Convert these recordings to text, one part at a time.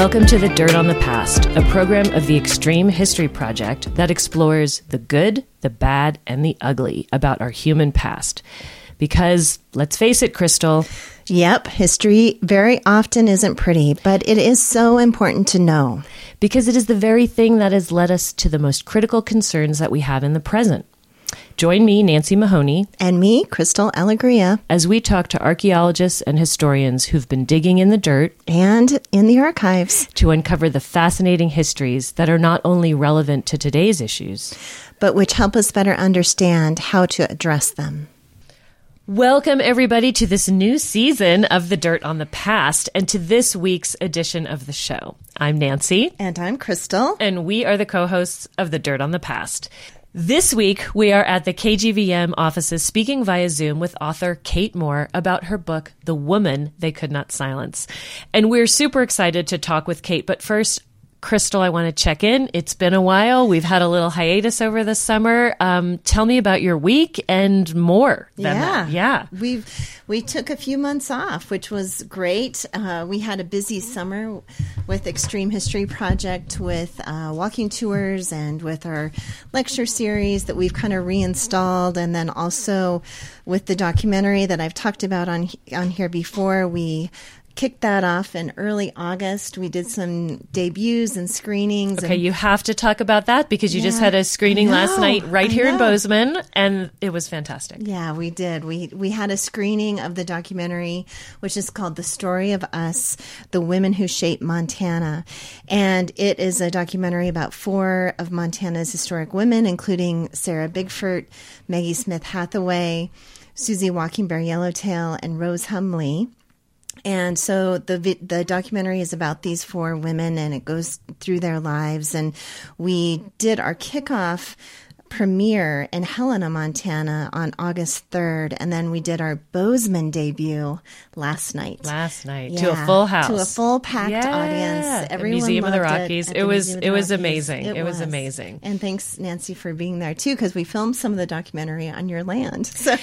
Welcome to The Dirt on the Past, a program of the Extreme History Project that explores the good, the bad, and the ugly about our human past. Because, let's face it, Crystal, Yep, history very often isn't pretty, but it is so important to know. because it is the very thing that has led us to the most critical concerns that we have in the present. Join me, Nancy Mahoney, And me, Crystal Alegria, as we talk to archaeologists and historians who've been digging in the dirt and in the archives, to uncover the fascinating histories that are not only relevant to today's issues. but which help us better understand how to address them. Welcome, everybody, to this new season of The Dirt on the Past and to this week's edition of the show. I'm Nancy, And I'm Crystal. and we are the co hosts of The Dirt on the Past. This week, we are at the KGVM offices speaking via Zoom with author Kate Moore about her book, The Woman They Could Not Silence. And we're super excited to talk with Kate. But first, Crystal, I want to check in. It's been a while. We've had a little hiatus over the summer. Um, tell me about your week and more than that. Yeah. we we took a few months off, which was great. Uh, we had a busy summer with Extreme History Project, with uh, walking tours, and with our lecture series that we've kind of reinstalled, and then also with the documentary that I've talked about on on here before. We kicked that off in early August. We did some debuts and screenings. Okay, and you have to talk about that because you just had a screening I last night right I here in. Bozeman, and it was fantastic. Yeah, we did. We we had a screening of the documentary, which is called "The Story of Us: The Women Who Shaped Montana," and it is a documentary about four of Montana's historic women, including Sarah Bickford, Maggie Smith Hathaway, Susie Walking Bear Yellowtail, and Rose Hum Lee. And so the the documentary is about these four women, and it goes through their lives. And we did our kickoff premiere in Helena, Montana, on August third, and then we did our Bozeman debut last night. Last night to a full house, to a full packed Yeah. audience. Everyone Museum of the Rockies. It the was- it was Rockies. amazing. It was amazing. And thanks, Nancy, for being there too, because we filmed some of the documentary on your land. So.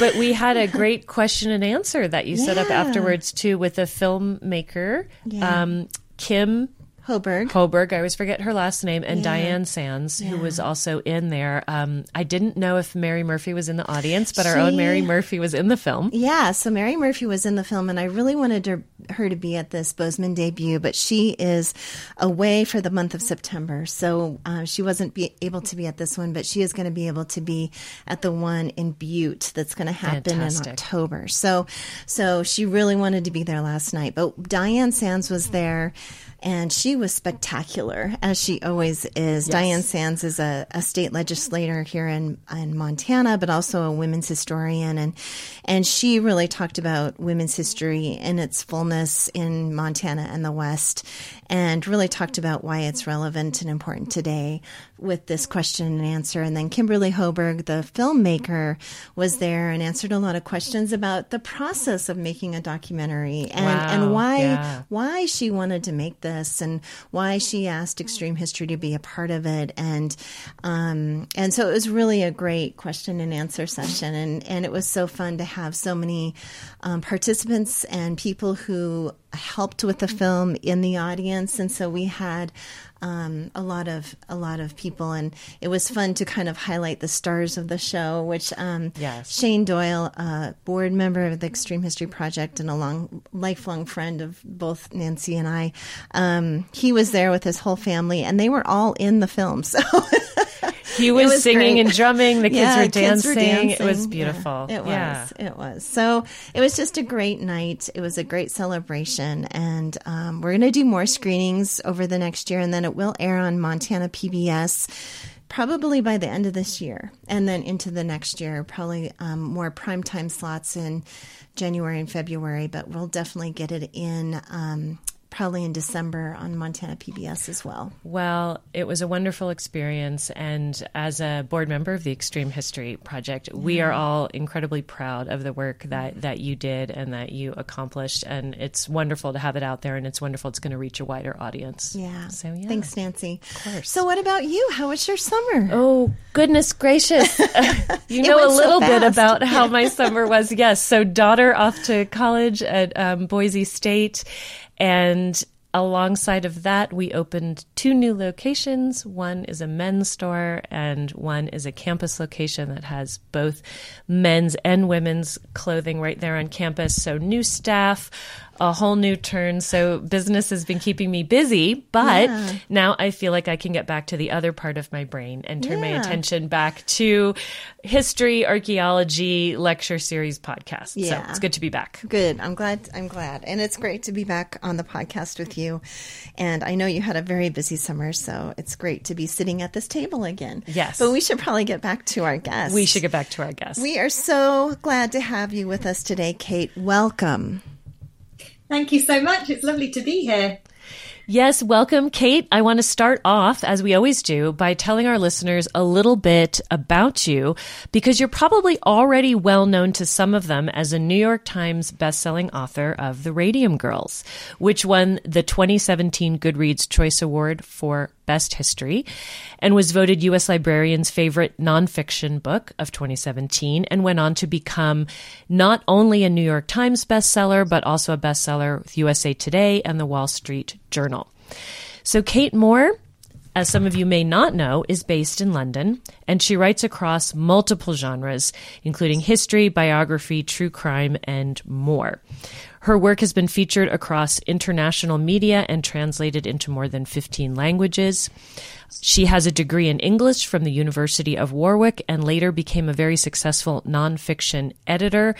but we had a great question and answer that you set up afterwards too with a filmmaker, Yeah. um, Kim Hoberg. Hoberg, I always forget her last name, and Diane Sands, who was also in there. Um, I didn't know if Mary Murphy was in the audience, but our own Mary Murphy was in the film. Yeah, so Mary Murphy was in the film, and I really wanted her, her to be at this Bozeman debut, but she is away for the month of September, so uh, she wasn't be able to be at this one, but she is going to be able to be at the one in Butte that's going to happen Fantastic. in October. So, so she really wanted to be there last night, but Diane Sands was there. And she was spectacular, as she always is. Diane Sands is a, a state legislator here in, in Montana, but also a women's historian. And, and she really talked about women's history in its fullness in Montana and the West, and really talked about why it's relevant and important today with this question and answer. And then Kimberly Hoberg, the filmmaker, was there and answered a lot of questions about the process of making a documentary and, Wow, and why yeah. why she wanted to make this and why she asked Extreme History to be a part of it and um, and so it was really a great question and answer session and and it was so fun to have so many um, participants and people who helped with the film in the audience and so we had um, a lot of a lot of people and it was fun to kind of highlight the stars of the show which um, Yes. Shane Doyle, a board member of the Extreme History Project and a long, lifelong friend of both Nancy and I, um, he was there with his whole family, and they were all in the film. So He was, was singing great. and drumming. The kids, Yeah, were, kids were dancing. It was beautiful. Yeah, it was. Yeah. It was. So it was just a great night. It was a great celebration, and um, we're going to do more screenings over the next year, and then it will air on Montana PBS. Probably by the end of this year, and then into the next year, probably um, more primetime slots in January and February. But we'll definitely get it in um, probably in December on Montana PBS as well. Well, it was a wonderful experience. And as a board member of the Extreme History Project, we are all incredibly proud of the work that, that you did and that you accomplished. And it's wonderful to have it out there, and it's wonderful it's going to reach a wider audience. Yeah. So, yeah. Thanks, Nancy. Of course. So, what about you? How was your summer? Oh, goodness gracious. you know a so little bit about how my summer was. Yes. So, daughter off to college at um, Boise State and alongside of that, we opened two new locations. One is a men's store, and one is a campus location that has both men's and women's clothing right there on campus. So, new staff, a whole new turn. So business has been keeping me busy, but yeah. now I feel like I can get back to the other part of my brain and turn yeah. my attention back to history, archaeology, lecture series podcast. Yeah. So it's good to be back. Good. I'm glad. I'm glad. And it's great to be back on the podcast with you. And I know you had a very busy summer, so it's great to be sitting at this table again. Yes. But we should probably get back to our guests. We should get back to our guests. We are so glad to have you with us today, Kate. Welcome. Thank you so much. It's lovely to be here. Yes, welcome, Kate. I want to start off, as we always do, by telling our listeners a little bit about you because you're probably already well known to some of them as a New York Times bestselling author of The Radium Girls, which won the 2017 Goodreads Choice Award for Best History and was voted U.S. Librarian's favorite nonfiction book of 2017 and went on to become not only a New York Times bestseller, but also a bestseller with USA Today and the Wall Street Journal. So, Kate Moore, as some of you may not know, is based in London, and she writes across multiple genres, including history, biography, true crime, and more. Her work has been featured across international media and translated into more than 15 languages. She has a degree in English from the University of Warwick and later became a very successful nonfiction editor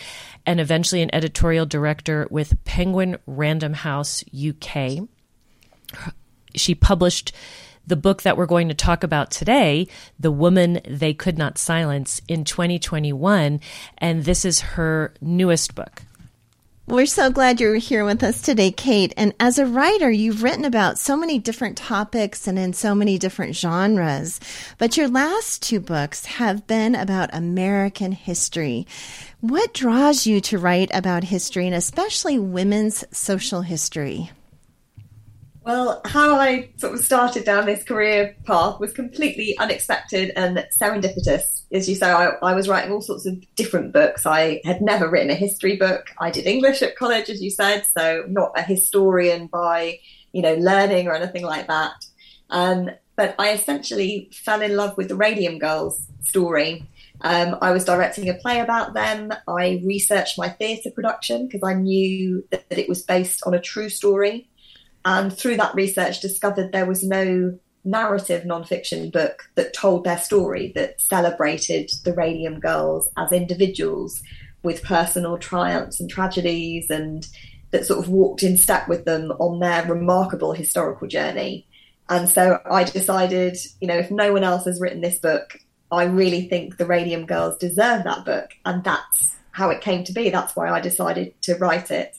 and eventually an editorial director with Penguin Random House UK. She published the book that we're going to talk about today, The Woman They Could Not Silence, in 2021. And this is her newest book. We're so glad you're here with us today, Kate. And as a writer, you've written about so many different topics and in so many different genres. But your last two books have been about American history. What draws you to write about history and especially women's social history? Well, how I sort of started down this career path was completely unexpected and serendipitous. As you say, I, I, was writing all sorts of different books. I had never written a history book. I did English at college, as you said, so not a historian by you know learning or anything like that. Um, but I essentially fell in love with the Radium Girls story. Um, I was directing a play about them. I researched my theatre production because I knew that, that it was based on a true story and through that research discovered there was no narrative nonfiction book that told their story that celebrated the radium girls as individuals with personal triumphs and tragedies and that sort of walked in step with them on their remarkable historical journey. And so i decided you know if no one else has written this book i really think the radium girls deserve that book. And that's how it came to be. That's why i decided to write it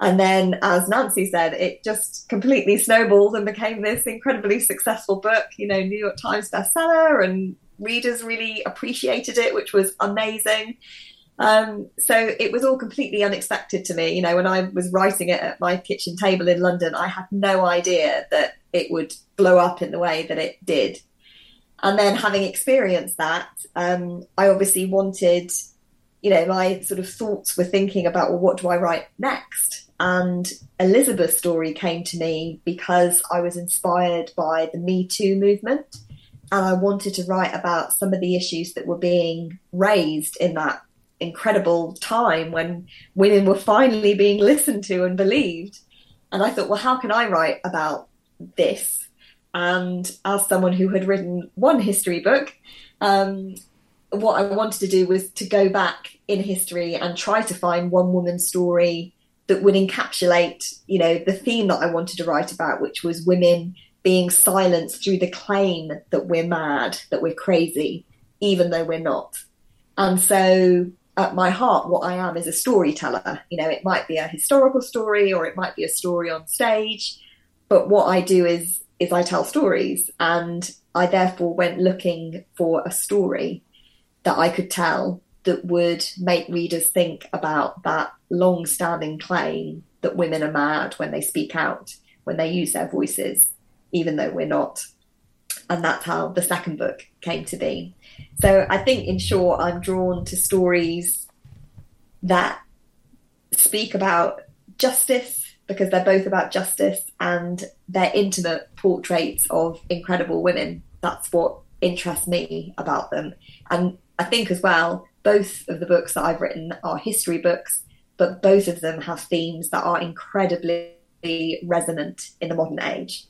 and then, as Nancy said, it just completely snowballed and became this incredibly successful book, you know, New York Times bestseller, and readers really appreciated it, which was amazing. Um, so it was all completely unexpected to me. You know, when I was writing it at my kitchen table in London, I had no idea that it would blow up in the way that it did. And then having experienced that, um, I obviously wanted, you know, my sort of thoughts were thinking about, well, what do I write next? And Elizabeth's story came to me because I was inspired by the Me Too movement. And I wanted to write about some of the issues that were being raised in that incredible time when women were finally being listened to and believed. And I thought, well, how can I write about this? And as someone who had written one history book, um, what I wanted to do was to go back in history and try to find one woman's story that would encapsulate, you know, the theme that I wanted to write about, which was women being silenced through the claim that we're mad, that we're crazy, even though we're not. And so at my heart, what I am is a storyteller. You know, it might be a historical story or it might be a story on stage, but what I do is is I tell stories and I therefore went looking for a story that I could tell that would make readers think about that long standing claim that women are mad when they speak out, when they use their voices, even though we're not. And that's how the second book came to be. So I think, in short, I'm drawn to stories that speak about justice because they're both about justice and they're intimate portraits of incredible women. That's what interests me about them. And I think as well, both of the books that I've written are history books, but both of them have themes that are incredibly resonant in the modern age.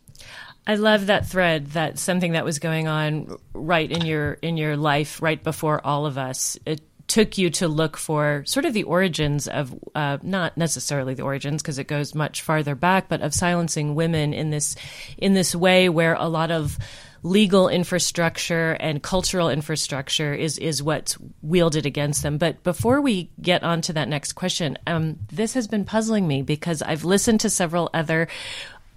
I love that thread. That something that was going on right in your in your life, right before all of us. It took you to look for sort of the origins of uh, not necessarily the origins because it goes much farther back, but of silencing women in this in this way where a lot of legal infrastructure and cultural infrastructure is is what's wielded against them. But before we get on to that next question, um, this has been puzzling me because I've listened to several other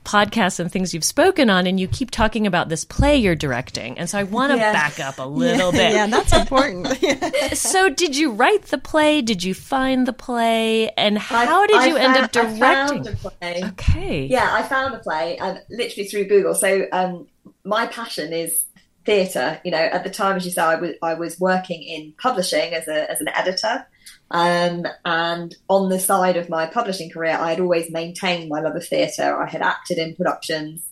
podcasts and things you've spoken on, and you keep talking about this play you're directing. And so I want to yeah. back up a little yeah, bit. Yeah, that's important. so, did you write the play? Did you find the play? And how I, did you I end up directing? The play okay. Yeah, I found a play um, literally through Google. So, um, my passion is theatre. You know, at the time, as you said, I was I was working in publishing as a as an editor. Um, and on the side of my publishing career, I had always maintained my love of theatre. I had acted in productions.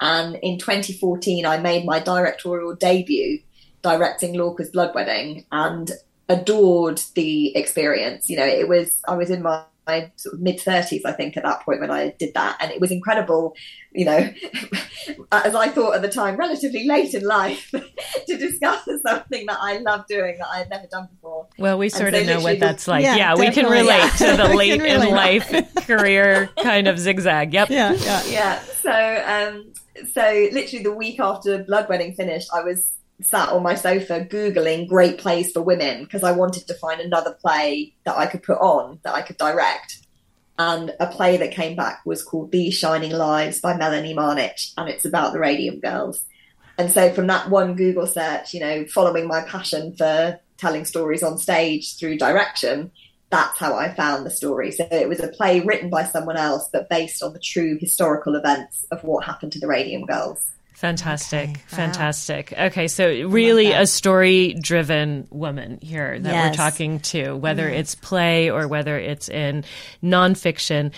And in 2014, I made my directorial debut directing Lorca's Blood Wedding and adored the experience. You know, it was, I was in my my sort of mid 30s, I think, at that point when I did that. And it was incredible, you know, as I thought at the time, relatively late in life to discuss something that I love doing that I had never done before. Well, we sort so of know what that's like. Yeah, yeah we can relate yeah. to the late in life career kind of zigzag. Yep. Yeah. Yeah. yeah. So, um, so literally the week after Blood Wedding finished, I was sat on my sofa googling great plays for women because I wanted to find another play that I could put on that I could direct. And a play that came back was called These Shining Lives by Melanie Marnich, and it's about the Radium Girls. And so from that one Google search, you know, following my passion for telling stories on stage through direction, that's how I found the story. So it was a play written by someone else, but based on the true historical events of what happened to the Radium Girls. Fantastic. Okay. Fantastic. Wow. Okay. So, really a story driven woman here that yes. we're talking to, whether mm. it's play or whether it's in nonfiction.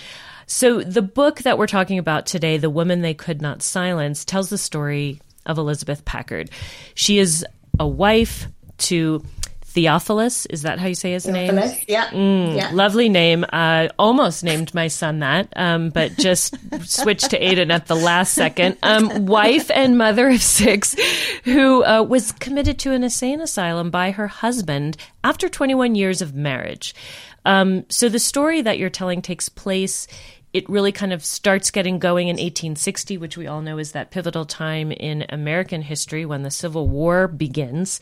So, the book that we're talking about today, The Woman They Could Not Silence, tells the story of Elizabeth Packard. She is a wife to Theophilus. Is that how you say his Theophilus, name? Yeah. Mm, yeah. Lovely name. Uh, almost named my son that, um, but just switched to Aiden at the last second. Um, wife and mother of six, who uh, was committed to an insane asylum by her husband after 21 years of marriage. Um, so the story that you're telling takes place it really kind of starts getting going in 1860, which we all know is that pivotal time in American history when the Civil War begins.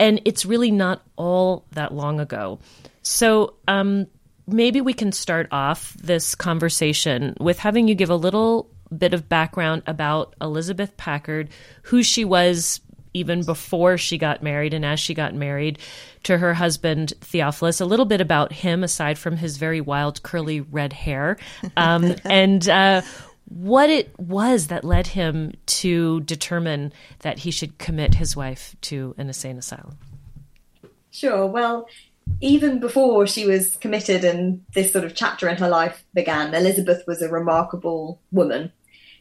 And it's really not all that long ago. So, um, maybe we can start off this conversation with having you give a little bit of background about Elizabeth Packard, who she was even before she got married and as she got married to her husband Theophilus. A little bit about him, aside from his very wild curly red hair, um, and uh, what it was that led him to determine that he should commit his wife to an insane asylum. Sure. Well, even before she was committed and this sort of chapter in her life began, Elizabeth was a remarkable woman.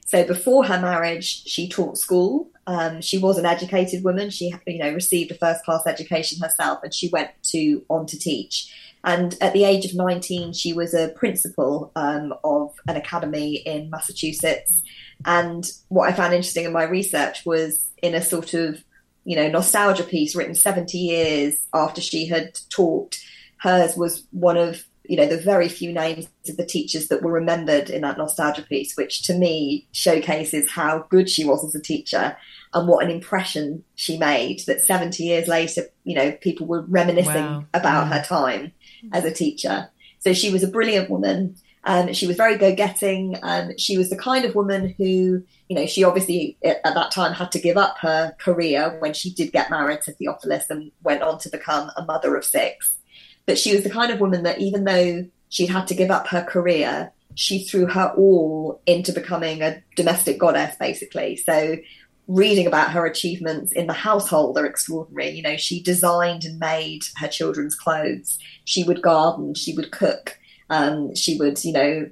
So before her marriage, she taught school um, she was an educated woman. She, you know, received a first class education herself, and she went to on to teach. And at the age of 19, she was a principal um, of an academy in Massachusetts. And what I found interesting in my research was in a sort of, you know, nostalgia piece written 70 years after she had taught, hers was one of you know the very few names of the teachers that were remembered in that nostalgia piece which to me showcases how good she was as a teacher and what an impression she made that 70 years later, you know, people were reminiscing wow. about her time as a teacher. So she was a brilliant woman. Um, she was very go-getting. Um, she was the kind of woman who, you know, she obviously at that time had to give up her career when she did get married to Theophilus and went on to become a mother of six. But she was the kind of woman that even though she'd had to give up her career, she threw her all into becoming a domestic goddess, basically. So reading about her achievements in the household are extraordinary. You know, she designed and made her children's clothes. She would garden. She would cook. Um, she would, you know,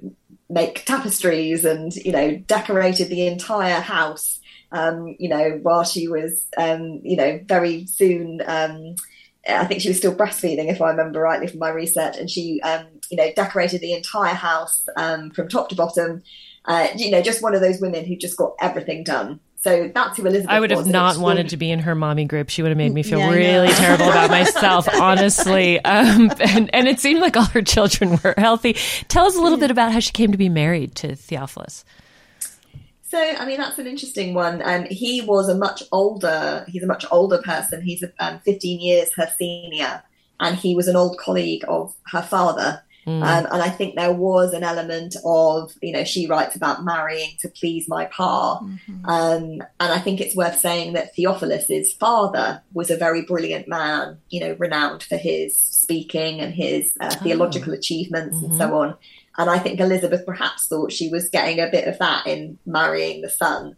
make tapestries and you know decorated the entire house. Um, you know, while she was um, you know very soon. Um, I think she was still breastfeeding, if I remember rightly from my research, and she, um, you know, decorated the entire house um, from top to bottom. Uh, you know, just one of those women who just got everything done. So that's who Elizabeth I would have was. not wanted to be in her mommy group. She would have made me feel Yeah, really terrible about myself, honestly. Um, and, and it seemed like all her children were healthy. Tell us a little bit about how she came to be married to Theophilus. So, I mean, that's an interesting one. Um, he was a much older, he's a much older person. He's um, 15 years her senior, and he was an old colleague of her father. Um, and I think there was an element of, you know, she writes about marrying to please my pa. Mm-hmm. Um, and I think it's worth saying that Theophilus's father was a very brilliant man, you know, renowned for his speaking and his uh, theological achievements and so on. And I think Elizabeth perhaps thought she was getting a bit of that in marrying the son.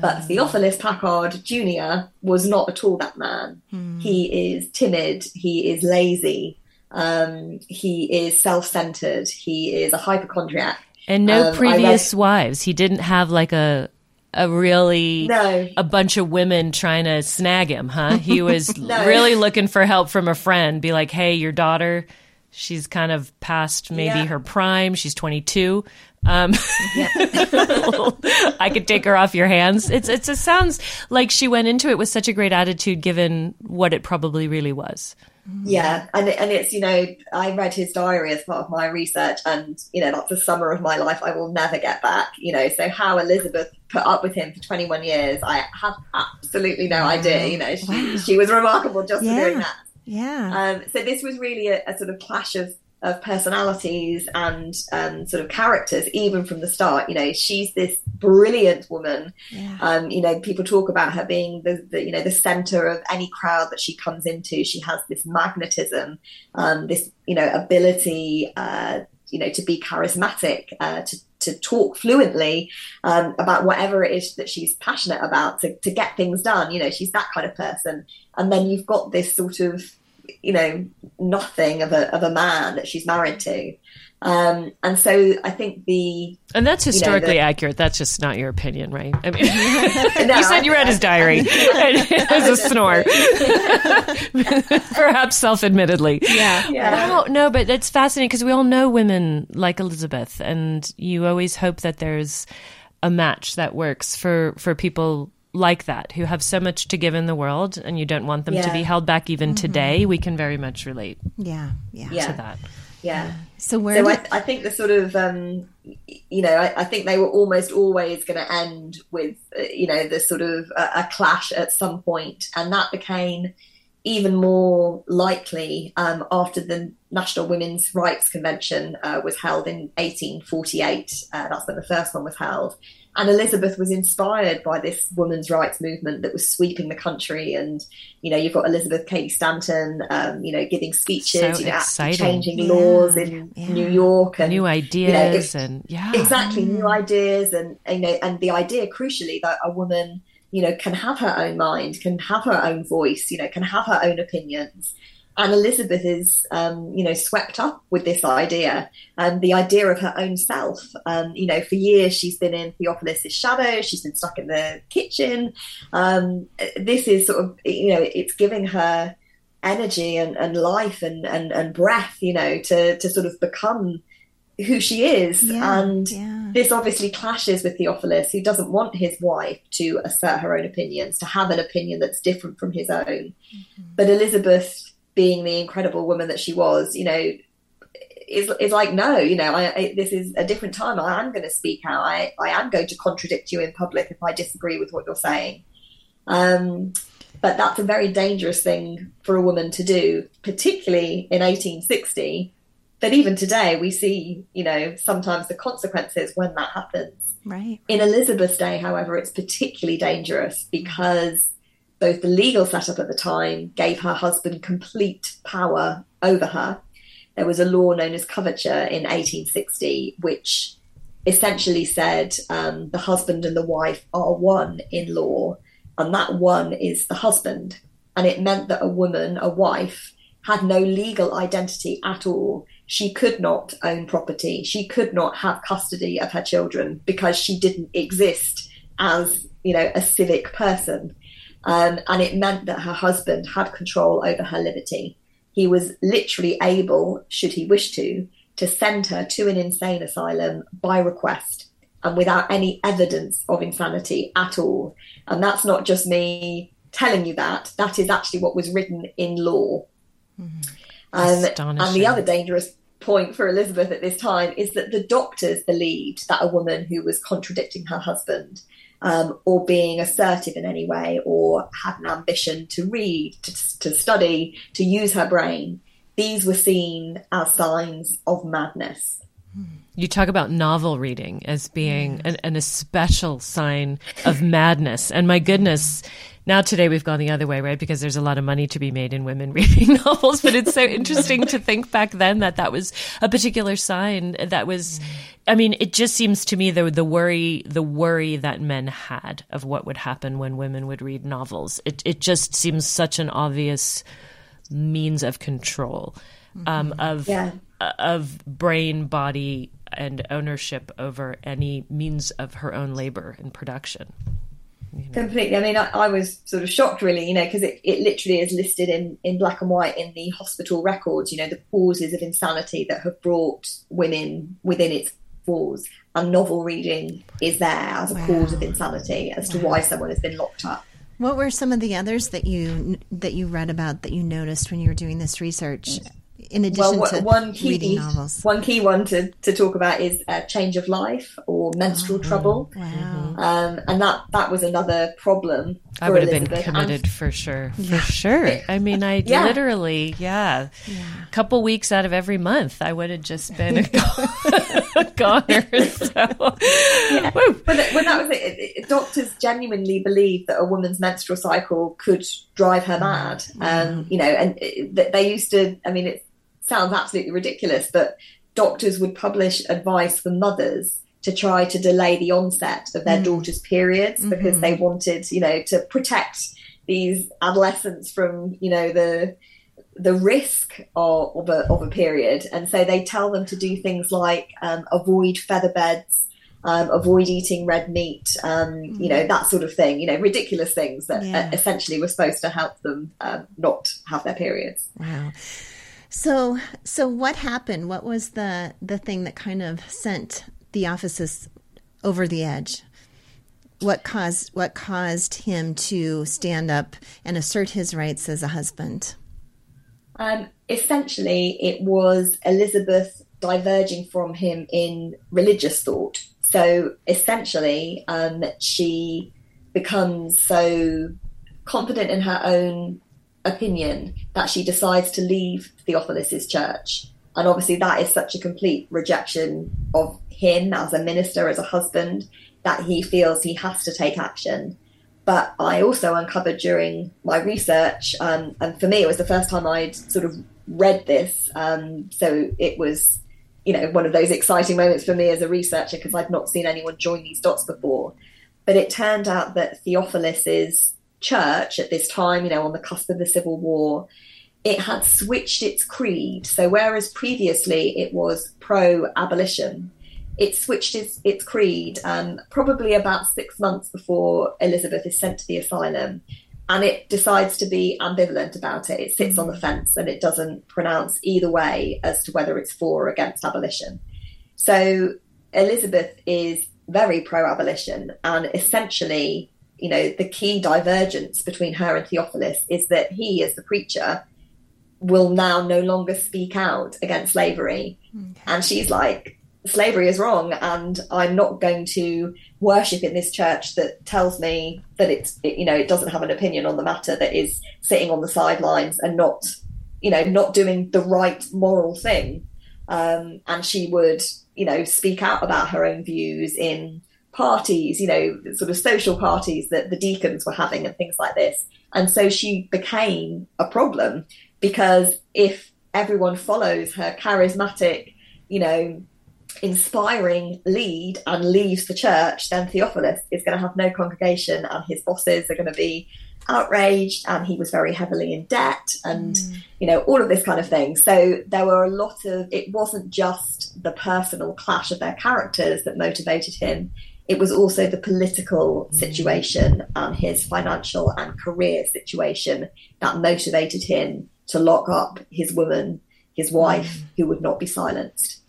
But Theophilus Packard Jr. was not at all that man. He is timid, he is lazy, um, he is self centered, he is a hypochondriac. And no Um, previous wives. He didn't have like a a really No. a bunch of women trying to snag him, huh? He was No. really looking for help from a friend. Be like, hey, your daughter, she's kind of past maybe Yeah. her prime. She's 22. Um, I could take her off your hands. It's, it's, it sounds like she went into it with such a great attitude given what it probably really was. Yeah, and and it's you know I read his diary as part of my research, and you know that's a summer of my life I will never get back. You know, so how Elizabeth put up with him for 21 years, I have absolutely no idea. You know, she Wow. she was remarkable just for doing that. Yeah. Um, so this was really a, a sort of clash of of personalities and um, sort of characters, even from the start. You know, she's this brilliant woman. Yeah. Um, you know, people talk about her being the, the you know the center of any crowd that she comes into. She has this magnetism, um, this you know ability, uh, you know, to be charismatic, uh, to to talk fluently um, about whatever it is that she's passionate about, to to get things done. You know, she's that kind of person. And then you've got this sort of you know nothing of a of a man that she's married to. Um, and so I think the And that's historically the- accurate. That's just not your opinion, right? I mean, No, you said you read his diary. it was a snore. Perhaps self-admittedly. Yeah. Yeah. No, no, but it's fascinating because we all know women like Elizabeth, and you always hope that there's a match that works for for people like that who have so much to give in the world, and you don't want them to be held back even today. We can very much relate Yeah. Yeah. Yeah. to that. yeah. So where So did, I, I think the sort of, um, you know, I, I think they were almost always going to end with, uh, you know, the sort of a, a clash at some point, and that became even more likely um, after the National Women's Rights Convention uh, was held in 1848. Uh, that's when the first one was held. And Elizabeth was inspired by this women's rights movement that was sweeping the country. And, you know, you've got Elizabeth Cady Stanton, um, you know, giving speeches, So you know, exciting. changing Yeah, laws in yeah. New York and New know, ideas if- and yeah, exactly new ideas and you know and the idea crucially that a woman you know can have her own mind can have her own voice you know can have her own opinions and elizabeth is um, you know swept up with this idea and the idea of her own self um, you know for years she's been in theophilus's shadow she's been stuck in the kitchen um, this is sort of you know it's giving her energy and, and life and, and, and breath you know to, to sort of become who she is Yeah, and yeah. this obviously clashes with Theophilus, who doesn't want his wife to assert her own opinions, to have an opinion that's different from his own. Mm-hmm. But Elizabeth, being the incredible woman that she was, you know, is, is like, no, you know, I, I, this is a different time. I am going to speak out. I, I am going to contradict you in public if I disagree with what you're saying. Um, but that's a very dangerous thing for a woman to do, particularly in 1860 but even today we see you know sometimes the consequences when that happens right. in elizabeth's day however it's particularly dangerous because both the legal setup at the time gave her husband complete power over her there was a law known as coverture in 1860 which essentially said um, the husband and the wife are one in law and that one is the husband and it meant that a woman a wife had no legal identity at all she could not own property. She could not have custody of her children because she didn't exist as, you know, a civic person. Um, and it meant that her husband had control over her liberty. He was literally able, should he wish to, to send her to an insane asylum by request and without any evidence of insanity at all. And that's not just me telling you that, that is actually what was written in law. Mm-hmm. Um, and the other dangerous point for Elizabeth at this time is that the doctors believed that a woman who was contradicting her husband um, or being assertive in any way or had an ambition to read, to, to study, to use her brain, these were seen as signs of madness. You talk about novel reading as being an, an especial sign of madness. And my goodness, now today we've gone the other way, right? Because there's a lot of money to be made in women reading novels. But it's so interesting to think back then that that was a particular sign that was, I mean, it just seems to me the, the worry, the worry that men had of what would happen when women would read novels. It, it just seems such an obvious means of control, um, mm-hmm. of, yeah. of brain, body, and ownership over any means of her own labor and production. You know. Completely. I mean, I, I, was sort of shocked, really, you know, because it, it literally is listed in, in black and white in the hospital records, you know, the causes of insanity that have brought women within its walls. And novel reading is there as a wow. cause of insanity as wow. to why someone has been locked up. What were some of the others that you that you read about that you noticed when you were doing this research? In addition well, to one key, reading novels? One key one to, to talk about is uh, change of life or menstrual oh, trouble. Wow. Um, and that, that was another problem. I would Elizabeth. have been committed and, for sure. For yeah. sure. I mean, I yeah. literally, yeah, a couple weeks out of every month, I would have just been a, goner. So. Yeah. But, when that was it, it, doctors genuinely believed that a woman's menstrual cycle could drive her mad. Um, you know, and it, they used to, I mean, it's sounds absolutely ridiculous, but doctors would publish advice for mothers to try to delay the onset of their mm. daughter's periods mm-hmm. because they wanted, you know, to protect these adolescents from, you know, the the risk of, of, a, of a period. And so they tell them to do things like um, avoid feather beds, um, avoid eating red meat, um, mm. you know, mm. that sort of thing, you know, ridiculous things that yeah. essentially were supposed to help them um, not have their periods. Wow. So, so what happened? What was the the thing that kind of sent Theophilus over the edge? What caused what caused him to stand up and assert his rights as a husband? Um, essentially, it was Elizabeth diverging from him in religious thought. So essentially, um, she becomes so confident in her own opinion that she decides to leave Theophilus's church. And obviously, that is such a complete rejection of him as a minister, as a husband, that he feels he has to take action. But I also uncovered during my research, um, and for me, it was the first time I'd sort of read this. Um, so it was, you know, one of those exciting moments for me as a researcher because I'd not seen anyone join these dots before. But it turned out that Theophilus is church at this time, you know, on the cusp of the Civil War, it had switched its creed. So whereas previously it was pro abolition, it switched its, its creed um, probably about six months before Elizabeth is sent to the asylum. And it decides to be ambivalent about it. It sits on the fence and it doesn't pronounce either way as to whether it's for or against abolition. So Elizabeth is very pro abolition and essentially you know, the key divergence between her and Theophilus is that he, as the preacher, will now no longer speak out against slavery. Okay. And she's like, slavery is wrong, and I'm not going to worship in this church that tells me that it's, it, you know, it doesn't have an opinion on the matter, that is sitting on the sidelines and not, you know, not doing the right moral thing. Um, and she would, you know, speak out about her own views in parties, you know, sort of social parties that the deacons were having and things like this. And so she became a problem because if everyone follows her charismatic, you know, inspiring lead and leaves the church, then Theophilus is going to have no congregation and his bosses are going to be outraged and he was very heavily in debt and mm. you know all of this kind of thing so there were a lot of it wasn't just the personal clash of their characters that motivated him it was also the political mm. situation and his financial and career situation that motivated him to lock up his woman his wife mm. who would not be silenced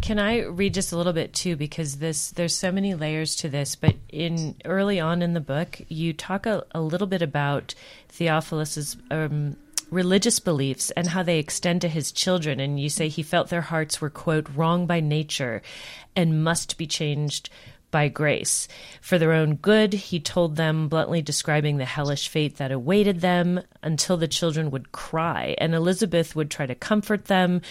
can I read just a little bit too because this there's so many layers to this but in early on in the book you talk a, a little bit about Theophilus's um, religious beliefs and how they extend to his children and you say he felt their hearts were quote wrong by nature and must be changed by grace. For their own good, he told them, bluntly describing the hellish fate that awaited them until the children would cry. And Elizabeth would try to comfort them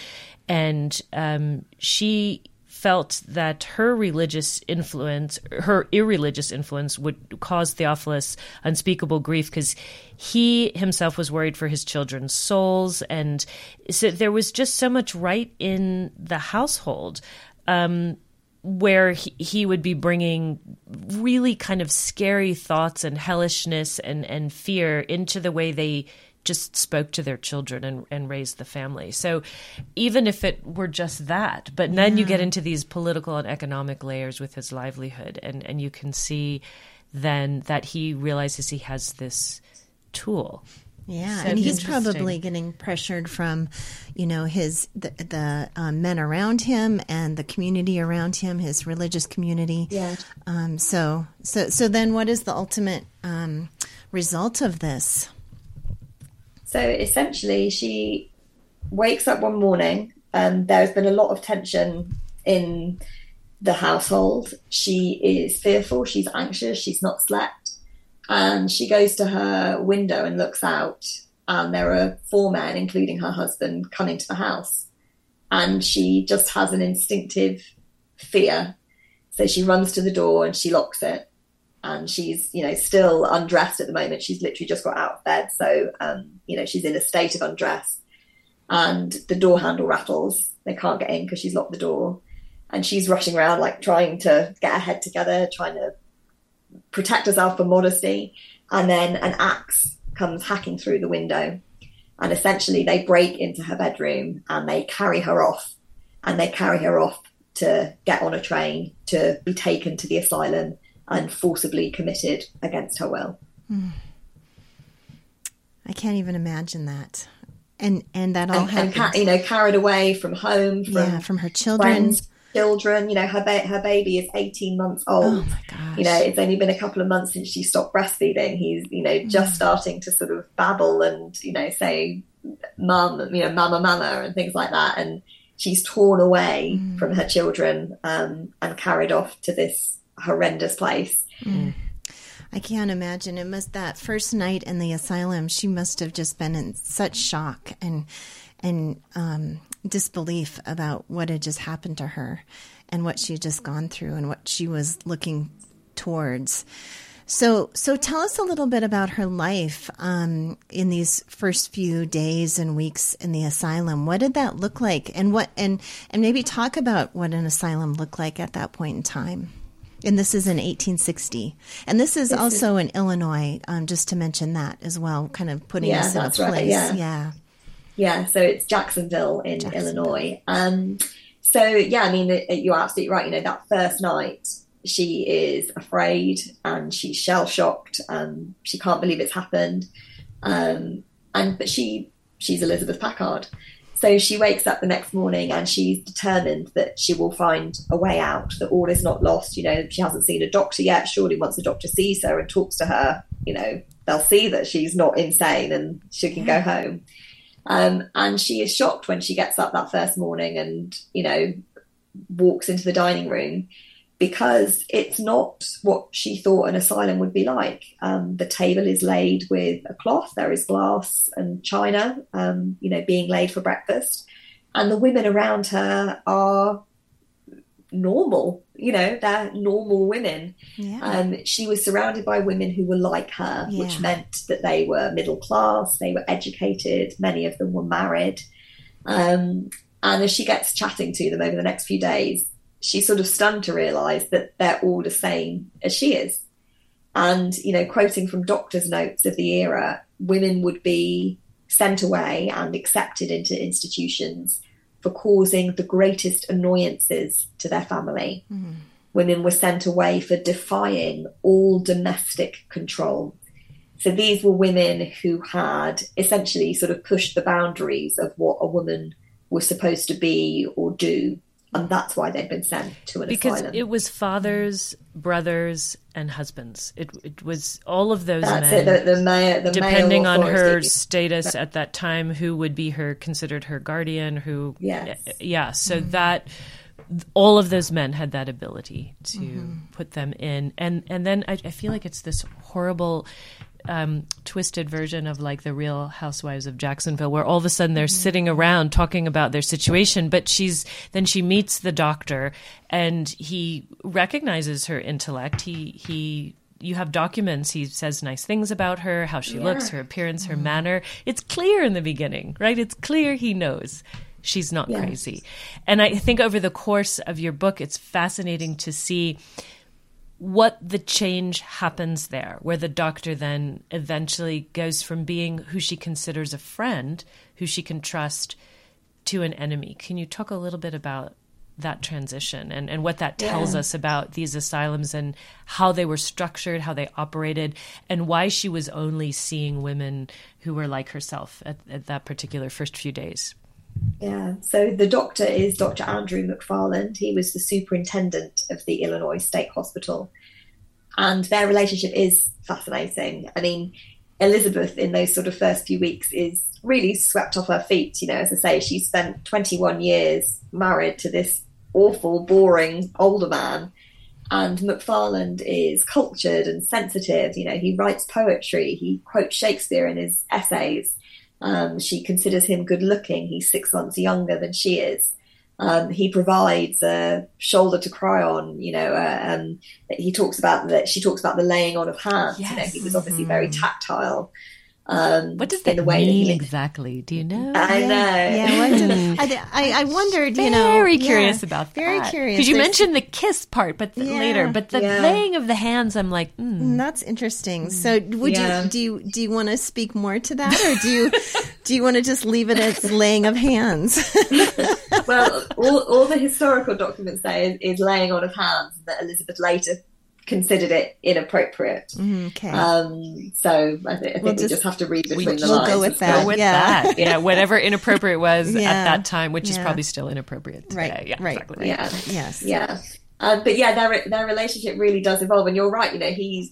and um, she felt that her religious influence, her irreligious influence, would cause Theophilus unspeakable grief because he himself was worried for his children's souls, and so there was just so much right in the household. Um, where he, he would be bringing really kind of scary thoughts and hellishness and, and fear into the way they just spoke to their children and, and raised the family. So even if it were just that, but then you get into these political and economic layers with his livelihood, and, and you can see then that he realizes he has this tool. Yeah, so and he's probably getting pressured from, you know, his the, the um, men around him and the community around him, his religious community. Yeah. Um, so, so, so then, what is the ultimate um, result of this? So essentially, she wakes up one morning and there's been a lot of tension in the household. She is fearful, she's anxious, she's not slept. And she goes to her window and looks out, and there are four men, including her husband, coming to the house. And she just has an instinctive fear. So she runs to the door and she locks it. And she's you know still undressed at the moment. She's literally just got out of bed. So um, you know she's in a state of undress. And the door handle rattles. They can't get in because she's locked the door. And she's rushing around like trying to get her head together trying to protect herself for modesty and then an axe comes hacking through the window and essentially they break into her bedroom and they carry her off and they carry her off to get on a train to be taken to the asylum and forcibly committed against her will. Mm. I can't even imagine that. And and that all and, happened. And, you know, carried away from home, from yeah, from her children. Friends, children. You know, her ba- her baby is eighteen months old. Oh my gosh. You know, it's only been a couple of months since she stopped breastfeeding. He's you know just mm. starting to sort of babble and you know say, "Mum," you know, "Mama, Mama," and things like that. And she's torn away mm. from her children um, and carried off to this horrendous place. Mm. I can't imagine. It must that first night in the asylum. She must have just been in such shock and and um, disbelief about what had just happened to her and what she had just gone through and what she was looking towards. So, so tell us a little bit about her life um, in these first few days and weeks in the asylum. What did that look like, and what, and and maybe talk about what an asylum looked like at that point in time. And this is in 1860. And this is this also is, in Illinois, um, just to mention that as well, kind of putting yeah, us in a place. Right, yeah. yeah. Yeah, so it's Jacksonville in Jacksonville. Illinois. Um, so, yeah, I mean, you're absolutely right. You know, that first night, she is afraid and she's shell shocked. and she can't believe it's happened. Um, and but she she's Elizabeth Packard, so she wakes up the next morning and she's determined that she will find a way out, that all is not lost. You know, she hasn't seen a doctor yet. Surely once the doctor sees her and talks to her, you know, they'll see that she's not insane and she can go home. Um, and she is shocked when she gets up that first morning and, you know, walks into the dining room because it's not what she thought an asylum would be like. Um, the table is laid with a cloth, there is glass and china, um, you know, being laid for breakfast. And the women around her are normal, you know, they're normal women. Yeah. Um, she was surrounded by women who were like her, yeah. which meant that they were middle class, they were educated, many of them were married. Um, and as she gets chatting to them over the next few days, she's sort of stunned to realize that they're all the same as she is. And, you know, quoting from doctors' notes of the era, women would be sent away and accepted into institutions for causing the greatest annoyances to their family. Mm-hmm. Women were sent away for defying all domestic control. So these were women who had essentially sort of pushed the boundaries of what a woman was supposed to be or do and that's why they'd been sent to an because asylum. it was fathers, brothers, and husbands. It it was all of those that's men. It, the, the, male, the depending on her status at that time, who would be her considered her guardian. Who, yes. yeah. So mm-hmm. that all of those men had that ability to mm-hmm. put them in, and and then I, I feel like it's this horrible um, twisted version of like the Real Housewives of Jacksonville, where all of a sudden they're mm-hmm. sitting around talking about their situation. But she's then she meets the doctor, and he recognizes her intellect. He he you have documents. He says nice things about her, how she yeah. looks, her appearance, her mm-hmm. manner. It's clear in the beginning, right? It's clear he knows she's not yes. crazy. And I think over the course of your book, it's fascinating to see what the change happens there, where the doctor then eventually goes from being who she considers a friend, who she can trust, to an enemy. Can you talk a little bit about that transition and, and what that tells yeah. us about these asylums and how they were structured, how they operated, and why she was only seeing women who were like herself at, at that particular first few days? Yeah, so the doctor is Dr. Andrew McFarland. He was the superintendent of the Illinois State Hospital. And their relationship is fascinating. I mean, Elizabeth, in those sort of first few weeks, is really swept off her feet. You know, as I say, she spent 21 years married to this awful, boring older man. And McFarland is cultured and sensitive. You know, he writes poetry, he quotes Shakespeare in his essays um, she considers him good looking. He's six months younger than she is. Um, he provides a shoulder to cry on. You know, uh, um, he talks about that. She talks about the laying on of hands. Yes. You know, he was obviously mm-hmm. very tactile. Um, what does that mean that exactly? Do you know? I know. Yeah, yeah I, I, I, wondered. You know, very curious yeah, about that. Very curious because you There's, mentioned the kiss part, but the, yeah, later, but the laying of the hands, I'm like, mm. that's interesting. So, would you do you do you want to speak more to that, or do you do you want to just leave it as laying of hands? well, all, all the historical documents say is, is laying on of hands that Elizabeth later considered it inappropriate. Mm, okay. Um, so I, th- I think we'll we just, have to read between we, the we'll lines. Go with that. Go with yeah. that. Yeah. Whatever inappropriate was yeah. at that time, which yeah. is probably still inappropriate today. Right. Yeah. Right. Exactly. Yeah. Yes. Yeah. Uh, but yeah, their their relationship really does evolve, and you're right. You know, he's